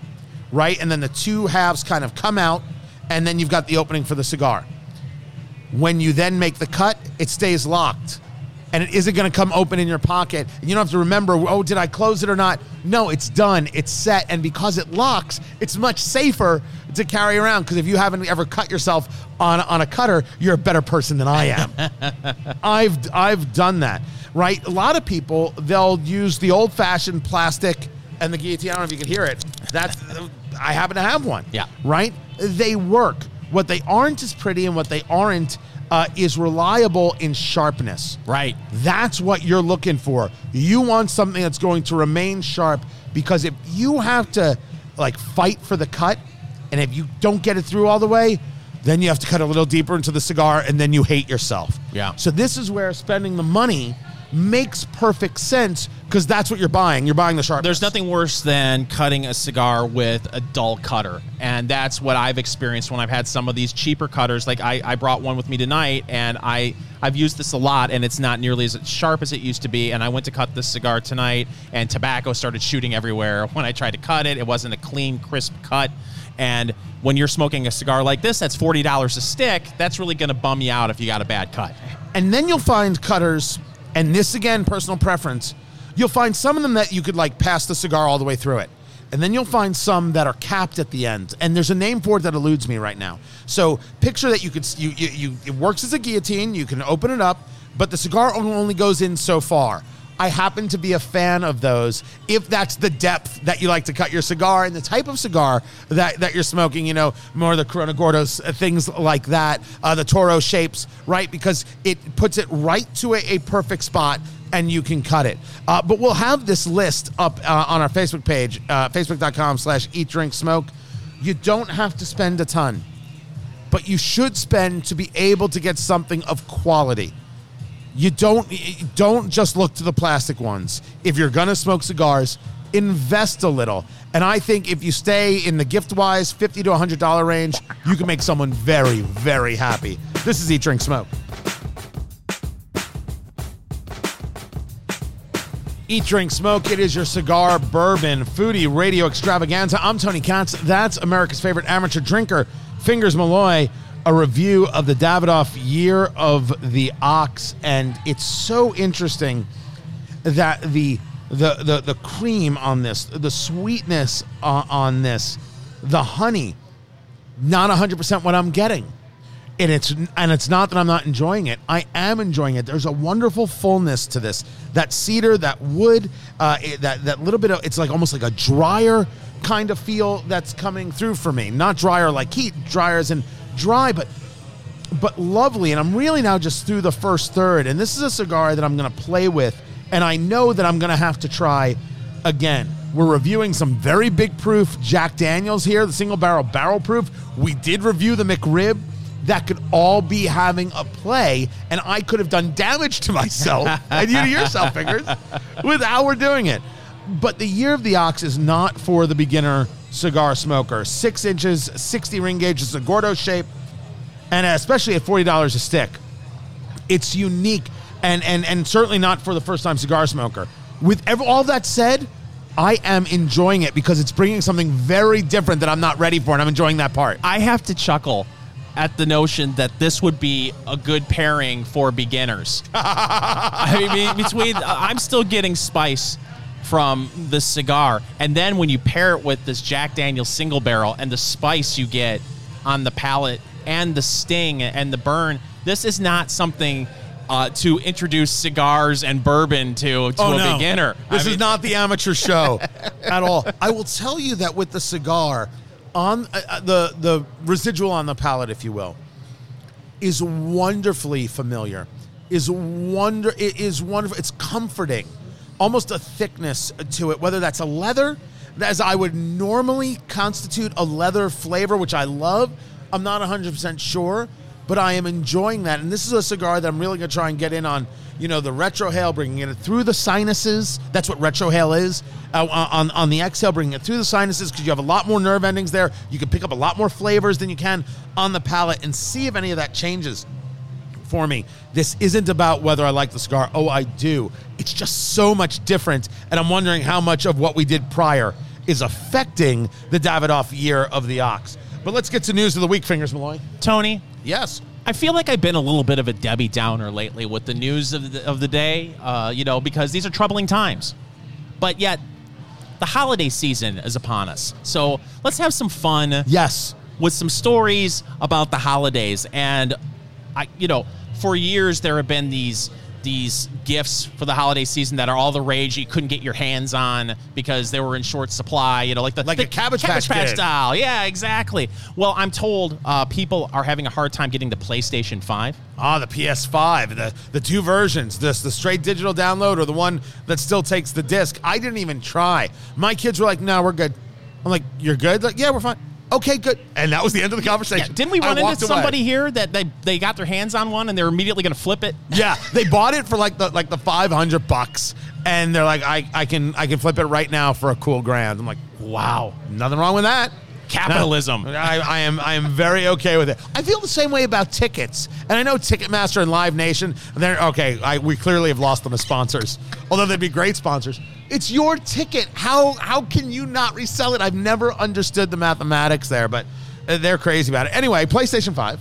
right, and then the two halves kind of come out, and then you've got the opening for the cigar. When you then make the cut, it stays locked. And it isn't going to come open in your pocket. And you don't have to remember, oh, did I close it or not? No, it's done. It's set. And because it locks, it's much safer to carry around. Because if you haven't ever cut yourself on, on a cutter, you're a better person than I am. (laughs) I've, I've done that, right? A lot of people, they'll use the old fashioned plastic and the guillotine. I don't know if you can hear it. That's, I happen to have one. Yeah. Right? They work. What they aren't is pretty, and what they aren't uh, is reliable in sharpness. right. That's what you're looking for. You want something that's going to remain sharp because if you have to like fight for the cut and if you don't get it through all the way, then you have to cut a little deeper into the cigar and then you hate yourself. Yeah. So this is where spending the money makes perfect sense because that's what you're buying. You're buying the sharp. There's nothing worse than cutting a cigar with a dull cutter. And that's what I've experienced when I've had some of these cheaper cutters. Like I, I brought one with me tonight and I, I've used this a lot and it's not nearly as sharp as it used to be. And I went to cut this cigar tonight and tobacco started shooting everywhere. (laughs) When I tried to cut it, it wasn't a clean, crisp cut. And when you're smoking a cigar like this, that's $40 a stick. That's really going to bum you out if you got a bad cut. And then you'll find cutters, and this again, personal preference. You'll find some of them that you could like pass the cigar all the way through it. And then you'll find some that are capped at the end. And there's a name for it that eludes me right now. So picture that you could, you, you, you it works as a guillotine. You can open it up, but the cigar only goes in so far. I happen to be a fan of those if that's the depth that you like to cut your cigar and the type of cigar that, that you're smoking, you know, more the Corona Gordos, uh, things like that, uh, the Toro shapes, right? Because it puts it right to a, a perfect spot and you can cut it. Uh, but we'll have this list up uh, on our Facebook page, uh, facebook.com slash eat, drink, smoke. You don't have to spend a ton, but you should spend to be able to get something of quality you don't don't just look to the plastic ones. If you're gonna smoke cigars, invest a little. And I think if you stay in the gift wise fifty to hundred dollar range, you can make someone very very happy. This is Eat Drink Smoke. Eat, Drink, Smoke. It is your cigar, bourbon, foodie, radio extravaganza. I'm Tony Katz. That's America's favorite amateur drinker, Fingers Malloy. A review of the Davidoff Year of the Ox, and it's so interesting that the the the, the cream on this, the sweetness on, on this, the honey, not 100% what I'm getting. And it's and it's not that I'm not enjoying it. I am enjoying it. There's a wonderful fullness to this. That cedar, that wood, uh, it- that that little bit of it's like almost like a drier kind of feel that's coming through for me. Not drier like heat, drier in dry, but but lovely. And I'm really now just through the first third. And this is a cigar that I'm going to play with. And I know that I'm going to have to try again. We're reviewing some very big proof Jack Daniels here, the single barrel barrel proof. We did review the McRib. That could all be having a play, and I could have done damage to myself (laughs) and you to yourself, fingers, with how we're doing it. But the year of the ox is not for the beginner cigar smoker. Six inches, 60 ring gauge, it's a Gordo shape and especially at forty dollars a stick, it's unique and and and certainly not for the first time cigar smoker. With all that said, I am enjoying it because it's bringing something very different that I'm not ready for, and I'm enjoying that part. I have to chuckle at the notion that this would be a good pairing for beginners. (laughs) I mean, between I'm still getting spice from the cigar, and then when you pair it with this Jack Daniel's single barrel and the spice you get on the palate and the sting and the burn, this is not something. Uh, to introduce cigars and bourbon to to a beginner. This I is mean, not the amateur show (laughs) at all. I will tell you that with the cigar, on uh, uh, the the residual on the palate, if you will, is wonderfully familiar. Is wonder it is wonderful. It's comforting, almost a thickness to it. Whether that's a leather, as I would normally constitute a leather flavor, which I love. I'm not 100 percent sure, but I am enjoying that. And this is a cigar that I'm really to try and get in on. You know, the retrohale, bringing it through the sinuses. That's what retrohale is. Uh, on on the exhale, bringing it through the sinuses because you have a lot more nerve endings there. You can pick up a lot more flavors than you can on the palate, and see if any of that changes for me. This isn't about whether I like the cigar. Oh, I do. It's just so much different, and I'm wondering how much of what we did prior is affecting the Davidoff year of the ox. But let's get to news of the week, Fingers Malloy. Tony, Yes. I feel like I've been a little bit of a Debbie Downer lately with the news of the, of the day, uh, you know, because these are troubling times. But yet, the holiday season is upon us. So let's have some fun Yes. with some stories about the holidays. And, I, you know, for years there have been these these gifts for the holiday season that are all the rage you couldn't get your hands on because they were in short supply. You know, like the Like the a Cabbage Patch Kid. style. Yeah, exactly. Well, I'm told uh, people are having a hard time getting the PlayStation Five. Ah, the PS5, the the two versions, this the straight digital download or the one that still takes the disc. I didn't even try. My kids were like, "No, we're good." I'm like, "You're good?" Like, "Yeah, we're fine." Okay, good. And that was the end of the Yeah, conversation. didn't we run walked into away. somebody here that they, they got their hands on one and they're immediately going to flip it? Yeah, (laughs) they bought it for like the like the 500 bucks and they're like I I can I can flip it right now for a cool grand. I'm like, "Wow, nothing wrong with that." Capitalism. No, (laughs) I, I am I am very okay with it. I feel the same way about tickets, and I know Ticketmaster and Live Nation. They're okay. I, we clearly have lost them as sponsors, although they'd be great sponsors. It's your ticket. How how can you not resell it? I've never understood the mathematics there, but uh, they're crazy about it. Anyway, PlayStation Five.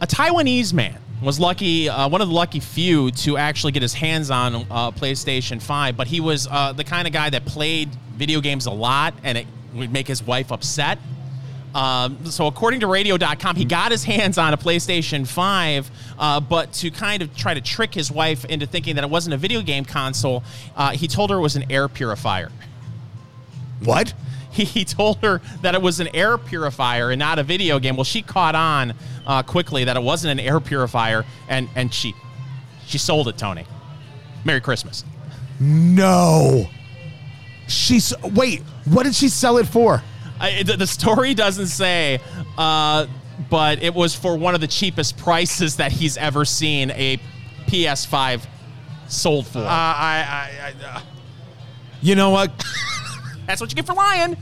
a Taiwanese man was lucky, uh, one of the lucky few to actually get his hands on uh, PlayStation 5, but he was uh, the kind of guy that played video games a lot and it would make his wife upset. Um, so, according to radio.com, he got his hands on a PlayStation 5, uh, but to kind of try to trick his wife into thinking that it wasn't a video game console, uh, he told her it was an air purifier. What? he, he told her that it was an air purifier and not a video game. Well, she caught on uh, quickly that it wasn't an air purifier, and and she she sold it. Tony, Merry Christmas. No. She's wait. What did she sell it for? I, the, the story doesn't say, uh, but it was for one of the cheapest prices that he's ever seen a PS5 sold for. Uh, I, I, I uh, you know what? That's what you get for lying.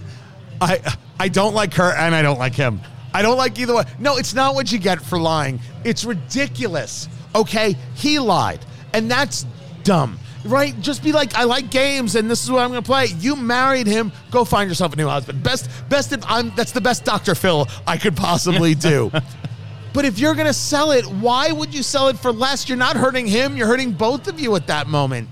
I I don't like her and I don't like him. I don't like either one. No, it's not what you get for lying. It's ridiculous. Okay, he lied, and that's dumb. Right? Just be like, I like games, and this is what I'm going to play. You married him. Go find yourself a new husband. Best, best. If I'm, that's the best Dr. Phil I could possibly (laughs) do. but if you're going to sell it, why would you sell it for less? You're not hurting him. You're hurting both of you at that moment.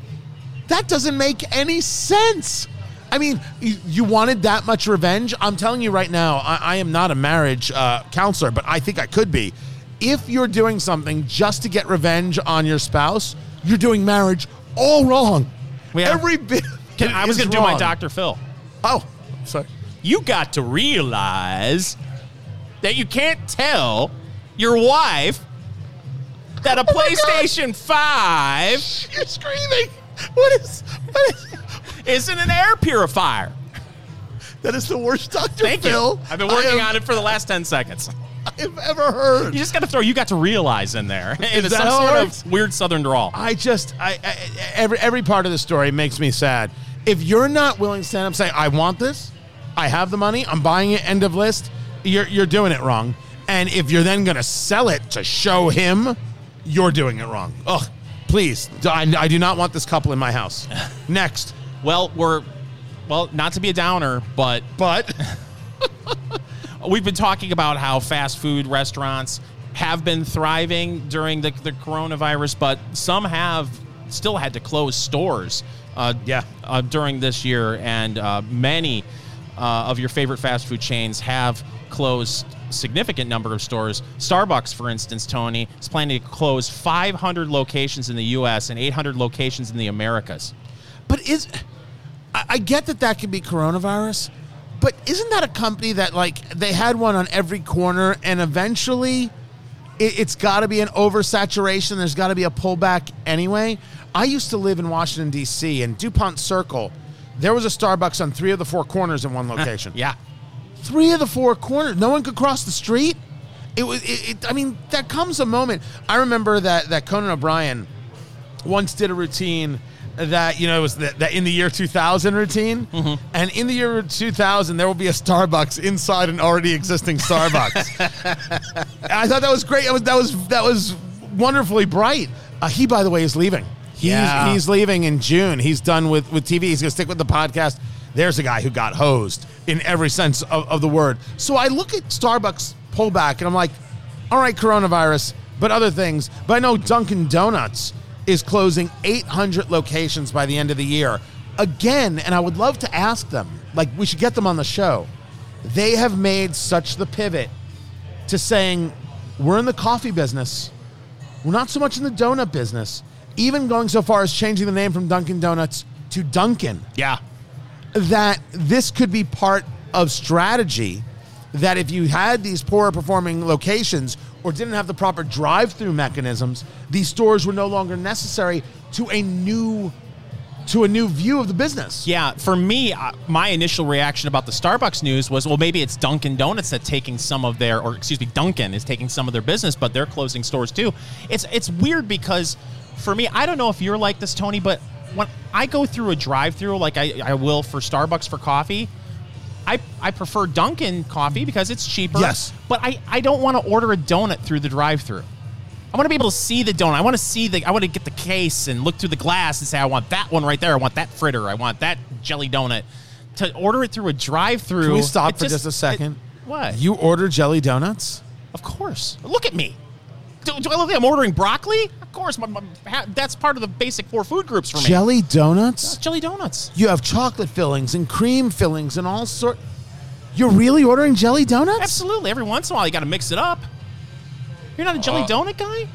That doesn't make any sense. I mean, you, you wanted that much revenge. I'm telling you right now, I, I am not a marriage uh, counselor, but I think I could be. If you're doing something just to get revenge on your spouse, you're doing marriage all wrong. Every bit. Can, I was going going to do my Dr. Phil. Oh, sorry. You got to realize that you can't tell your wife that a Oh. PlayStation 5 You're screaming. What is? What is? (laughs) isn't an air purifier. That is the worst Dr. Thank Phil you. I've been working on it for the last 10 seconds. I've ever heard. You just got to throw you got to realize in there. That some sort works? of weird southern drawl. I just, I, I every every part of the story makes me sad. If you're not willing to stand up and say, "I want this," I have the money, I'm buying it. End of list. You're you're doing it wrong. And if you're then going to sell it to show him, you're doing it wrong. Ugh. Please, I, I do not want this couple in my house. (laughs) Next, Well, we're well, not to be a downer, but but (laughs) we've been talking about how fast food restaurants have been thriving during the, the coronavirus, but some have still had to close stores. Uh, Yeah. Uh, during this year, and uh, many uh, of your favorite fast food chains have closed significant number of stores. Starbucks, for instance, Tony is planning to close 500 locations in the U.S. and 800 locations in the Americas. But is I, I get that that could be coronavirus, but isn't that a company that like they had one on every corner and eventually it, it's got to be an oversaturation. There's got to be a pullback anyway. I used to live in Washington D.C. and Dupont Circle. There was a Starbucks on three of the four corners in one (laughs) location. Yeah. three of the four corners. No one could cross the street. It was. It, it, I mean, that comes a moment. I remember that that Conan O'Brien once did a routine that you know it was that, the in the year 2000 routine, and in the year 2000 there will be a Starbucks inside an already existing Starbucks. (laughs) I thought that was great. That was that was that was wonderfully bright. Uh, he, by the way, is leaving. He's Yeah. he's leaving in June. He's done with with TV. He's going to stick with the podcast. There's a guy who got hosed in every sense of, of the word. So I look at Starbucks pullback and I'm like, all right, coronavirus, but other things. But I know Dunkin' Donuts is closing 800 locations by the end of the year. Again, and I would love to ask them, like, we should get them on the show. They have made such the pivot to saying, we're in the coffee business. We're not so much in the donut business. Even going so far as changing the name from Dunkin' Donuts to Dunkin' Yeah. that this could be part of strategy that if you had these poorer performing locations or didn't have the proper drive-through mechanisms these stores were no longer necessary to a new to a new view of the business Yeah, for me, uh, my initial reaction about the Starbucks news was, well, maybe it's Dunkin' Donuts that's taking some of their, or excuse me, Dunkin' is taking some of their business, but they're closing stores too. It's it's weird because for me, I don't know if you're like this, Tony, but when I go through a drive-through, like I, I will for Starbucks for coffee, I I prefer Dunkin' coffee because it's cheaper. Yes. but I I don't want to order a donut through the drive-through. I want to be able to see the donut. I want to see the. I want to get the case and look through the glass and say, I want that one right there. I want that fritter. I want that jelly donut. To order it through a drive-through. can we stop for just, a second it- what? you order jelly donuts of course. Look at me. Do, do I look like I'm ordering broccoli? Of course. My, my, ha- that's part of the basic four food groups for me. jelly donuts jelly donuts. you have chocolate fillings and cream fillings and all sort you're really ordering jelly donuts Absolutely. Every once in a while, you got to mix it up. You're not a Uh, jelly donut guy?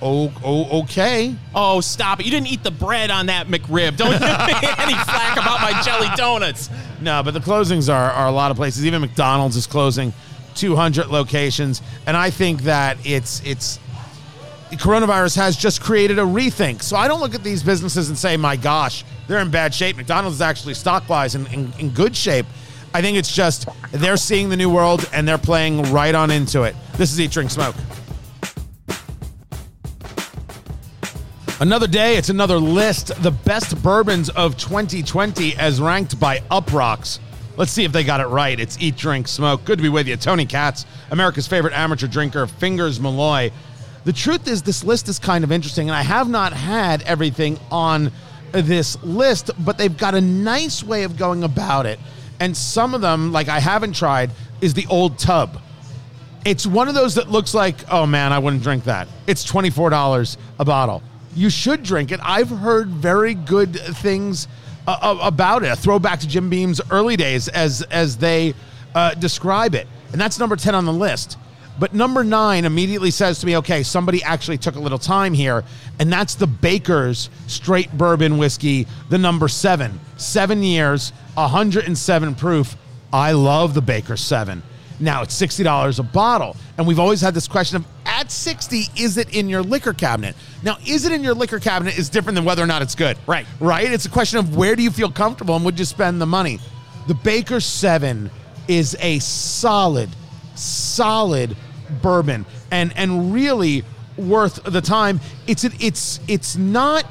oh, oh okay Oh, stop it. You didn't eat the bread on that McRib. Don't give me (laughs) any flack about my jelly donuts. No, but the closings are, are a lot of places. Even McDonald's is closing 200 locations, and I think that it's it's coronavirus has just created a rethink. So I don't look at these businesses and say, "My gosh, they're in bad shape." McDonald's is actually stock wise in, in, in good shape. I think it's just they're seeing the new world and they're playing right on into it. This is Eat, Drink, Smoke. Another day, it's another list. The best bourbons of 2020 as ranked by Uproxx. Let's see if they got it right. It's Eat, Drink, Smoke. Good to be with you. Tony Katz, America's favorite amateur drinker, Fingers Malloy. The truth is, this list is kind of interesting, and I have not had everything on this list, but they've got a nice way of going about it. And some of them, like I haven't tried, is the old tub. It's one of those that looks like, oh man, I wouldn't drink that. It's $24 a bottle. You should drink it. I've heard very good things uh, about it. A throwback to Jim Beam's early days, as as they uh, describe it, and that's number ten on the list. But number nine immediately says to me, okay, somebody actually took a little time here, and that's the Baker's Straight Bourbon Whiskey, the number seven, seven years, 107 proof. I love the Baker Seven. Now it's sixty dollars a bottle, and we've always had this question of at sixty, is it in your liquor cabinet? Now, is it in your liquor cabinet is different than whether or not it's good. Right. Right. It's a question of where do you feel comfortable and would you spend the money. The Baker Seven is a solid, solid bourbon, and and really worth the time. It's it's it's not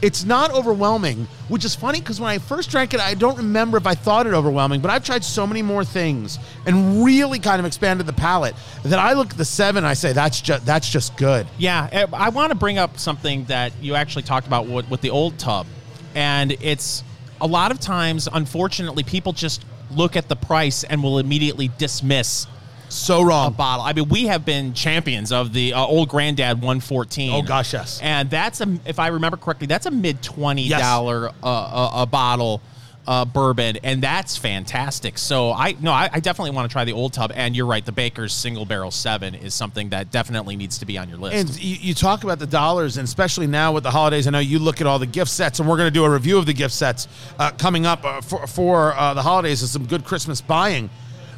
it's not overwhelming, which is funny because when I first drank it, I don't remember if I thought it overwhelming, but I've tried so many more things and really kind of expanded the palate that I look at the seven, I say that's just that's just good. Yeah, eh, I want to bring up something that you actually talked about with, with the old tub, and it's a lot of times, unfortunately, people just look at the price and will immediately dismiss So a wrong. bottle. I mean, we have been champions of the uh, old granddad 114. Oh, gosh, yes. And that's a, if I remember correctly, that's a mid twenty dollar uh, a, a bottle. Uh, bourbon and that's fantastic. So I no, I, I definitely want to try the old tub. And you're right, the Baker's single barrel seven is something that definitely needs to be on your list. And you, you talk about the dollars, and especially now with the holidays, I know you look at all the gift sets, and we're going to do a review of the gift sets uh, coming up uh, for, for uh, the holidays and some good Christmas buying.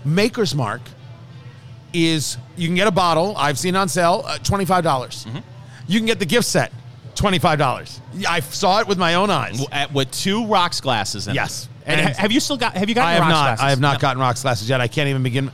Maker's Mark is you can get a bottle, I've seen on sale, uh, $25. dollars You can get the gift set, $25. I saw it with my own eyes. At- with two rocks glasses in Yes. it. And, And- have you still got? Have you got? I have not. Glasses? I have not No. gotten rocks glasses yet. I can't even begin.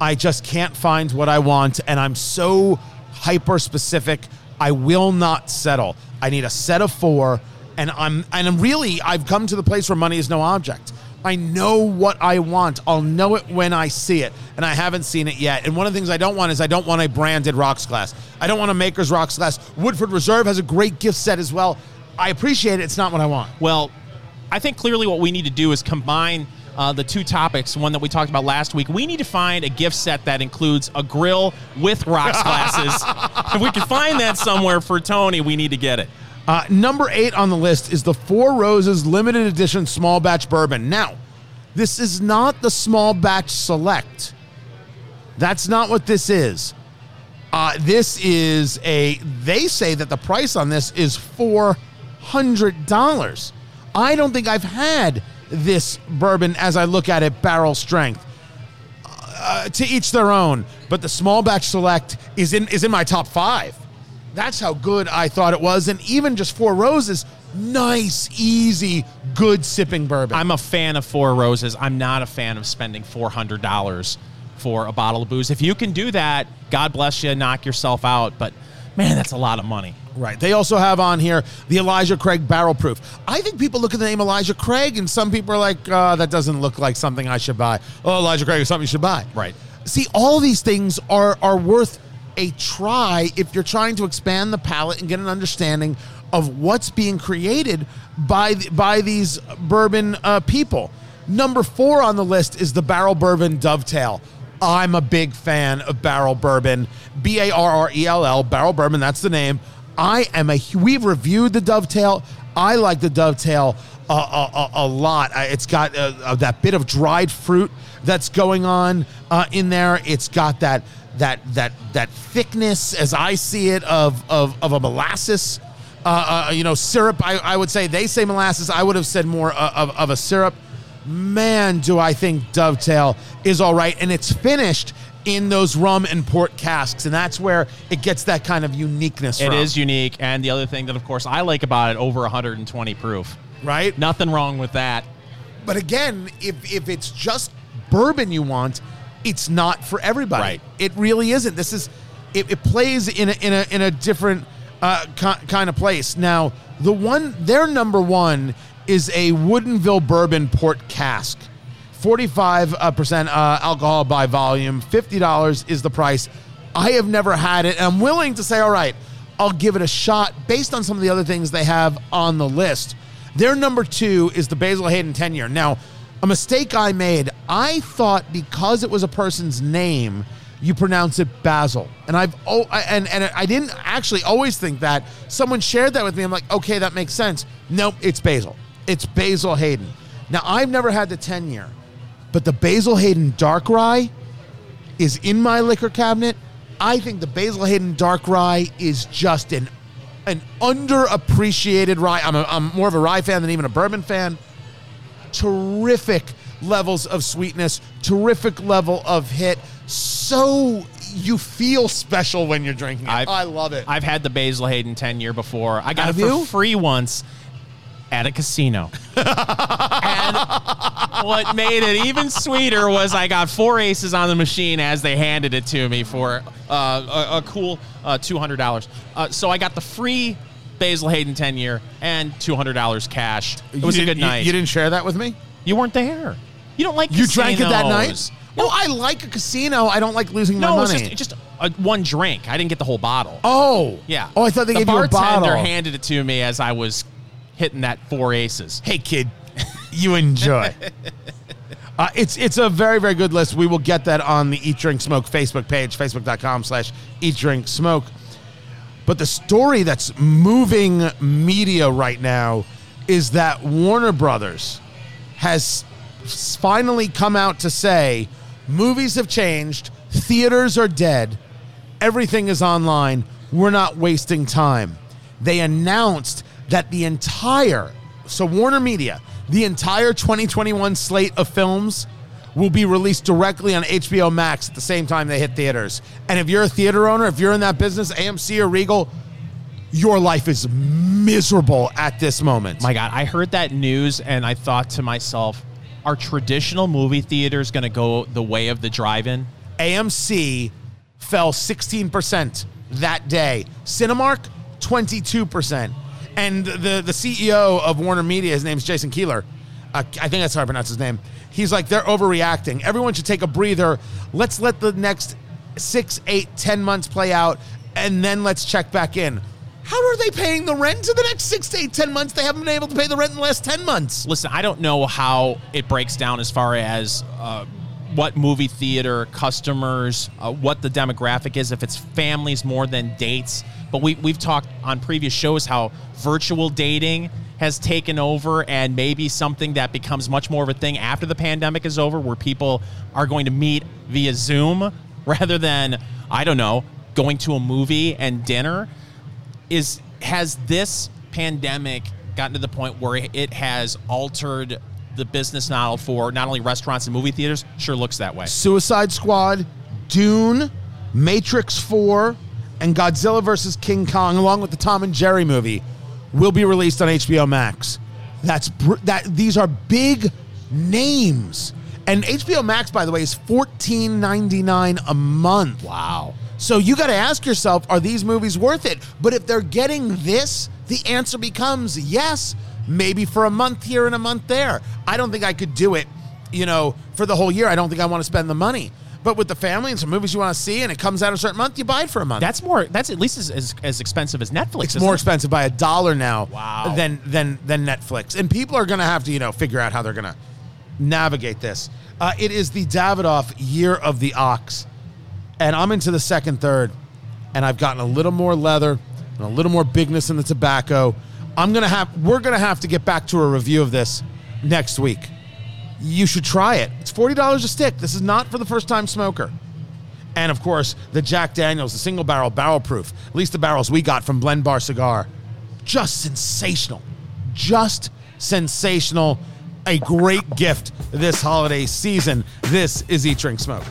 I just can't find what I want, and I'm so hyper specific. I will not settle. I need a set of four, and I'm and I'm really I've come to the place where money is no object. I know what I want. I'll know it when I see it, and I haven't seen it yet. And one of the things I don't want is I don't want a branded rocks glass. I don't want a Maker's rocks glass. Woodford Reserve has a great gift set as well. I appreciate it. It's not what I want. Well, I think clearly what we need to do is combine uh, the two topics. One that we talked about last week. We need to find a gift set that includes a grill with rocks glasses. (laughs) if we can find that somewhere for Tony, we need to get it. Uh, number eight on the list is the Four Roses limited edition small batch bourbon. Now, this is not the small batch select. That's not what this is. Uh, this is a, they say that the price on this is $400. I don't think I've had this bourbon as I look at it barrel strength. Uh, to each their own, but the small batch select is in is in my top five. That's how good I thought it was, and even just Four Roses, nice, easy, good sipping bourbon. I'm a fan of Four Roses. I'm not a fan of spending four hundred dollars for a bottle of booze. If you can do that, God bless you, knock yourself out. But man, that's a lot of money. Right. They also have on here the Elijah Craig Barrel Proof. I think people look at the name Elijah Craig, and some people are like, uh, that doesn't look like something I should buy. Oh, Elijah Craig is something you should buy. Right. See, all these things are are worth a try if you're trying to expand the palate and get an understanding of what's being created by th- by these bourbon uh, people. Number four on the list is the Barrell Bourbon Dovetail. I'm a big fan of Barrell Bourbon, B A R R E L L, Barrell Bourbon. That's the name. I am a. We've reviewed the Dovetail. I like the Dovetail a, a, a, a lot. It's got uh, uh, that bit of dried fruit that's going on uh, in there. It's got that that that that thickness, as I see it, of of, of a molasses. Uh, uh, you know, syrup. I, I would say they say molasses. I would have said more uh, of, of a syrup. Man, do I think Dovetail is all right, and it's finished in those rum and port casks, and that's where it gets that kind of uniqueness. It from, is unique, and the other thing that, of course, I like about it over 120 proof. right. Nothing wrong with that. But again, if if it's just bourbon you want, it's not for everybody. Right. It really isn't. This is it, it plays in a in a in a different uh, ki- kind of place. Now, the one their number one is a Woodinville bourbon port cask. 45 uh, percent, uh, alcohol by volume, $50 is the price. I have never had it, and I'm willing to say, all right, I'll give it a shot based on some of the other things they have on the list. Their number two is the Basil Hayden 10 year. Now, a mistake I made, I thought because it was a person's name, you pronounce it Basil. And I've oh and and I didn't actually always think that. Someone shared that with me. I'm like, okay, that makes sense. Nope, it's Basil. It's Basil Hayden. Now, I've never had the 10 year, but the Basil Hayden Dark Rye is in my liquor cabinet. I think the Basil Hayden Dark Rye is just an an underappreciated rye. I'm, a, I'm more of a rye fan than even a bourbon fan. Terrific levels of sweetness, terrific level of hit. So you feel special when you're drinking it. I've- I love it. I've had the Basil Hayden 10 year before. I got Have it for you? free once at a casino. (laughs) and what made it even sweeter was I got four aces on the machine as they handed it to me for uh, a, a cool uh, $200. Uh, so I got the free Basil Hayden 10 year and $200 cash. It was a good didn't- you- night. You, didn't share that with me? You weren't there. You don't like You drank it that night? casinos. Oh, I like a casino. I don't like losing No, my it's money. just, just a, one drink. I didn't get the whole bottle. oh. Yeah. Oh, I thought they the gave you a bartender bottle. handed it to me as I was hitting that four aces. hey kid you enjoy (laughs) uh, it's it's a very very good list we will get that on the eat drink smoke facebook page facebook.com slash eat drink smoke but the story that's moving media right now is that warner brothers has finally come out to say movies have changed theaters are dead everything is online. We're not wasting time. They announced that the entire, so Warner Media, the entire 2021 slate of films will be released directly on HBO Max at the same time they hit theaters. And if you're a theater owner, if you're in that business, AMC or Regal, your life is miserable at this moment. My God, I heard that news and I thought to myself, are traditional movie theaters going to go the way of the drive-in? AMC fell 16% that day. Cinemark, 22%. And the, the CEO of Warner Media, his name's Jason Kilar. I think that's how I pronounce his name. He's like, they're overreacting. Everyone should take a breather. Let's let the next six, eight, ten months play out, and then let's check back in. How are they paying the rent in the next six to eight, ten months? They haven't been able to pay the rent in the last 10 months. Listen, I don't know how it breaks down as far as uh, what movie theater customers, uh, what the demographic is, if it's families more than dates. But we, we've talked on previous shows how virtual dating has taken over and maybe something that becomes much more of a thing after the pandemic is over where people are going to meet via Zoom (laughs) rather than, I don't know, going to a movie and dinner. Is has this pandemic gotten to the point where it has altered the business model for not only restaurants and movie theaters? Sure looks that way. Suicide Squad, Dune, Matrix 4, and Godzilla versus King Kong, along with the Tom and Jerry movie, will be released on HBO Max. That's br- that. These are big names, and HBO Max, by the way, is fourteen ninety nine a month. wow So you got to ask yourself, are these movies worth it? But if they're getting this, the answer becomes yes, maybe for a month here and a month there. I don't think I could do it, you know, for the whole year. I don't think I want to spend the money. But with the family and some movies you want to see and it comes out a certain month, you buy it for a month. that's more that's at least as, as, as expensive as netflix it's more it? expensive by a dollar now Wow. than than than Netflix. And people are going to have to, you know, figure out how they're going to navigate this. Uh, it is the Davidoff Year of the Ox. And I'm into the second third. And I've gotten a little more leather and a little more bigness in the tobacco. I'm going to have we're going to have to get back to a review of this next week. You should try it. It's $40 a stick. This is not for the first time smoker. And of course, the Jack Daniels, the single barrel, barrel proof, at least the barrels we got from Blend Bar Cigar. Just sensational. Just sensational. A great gift this holiday season. This is Eat Drink Smoke.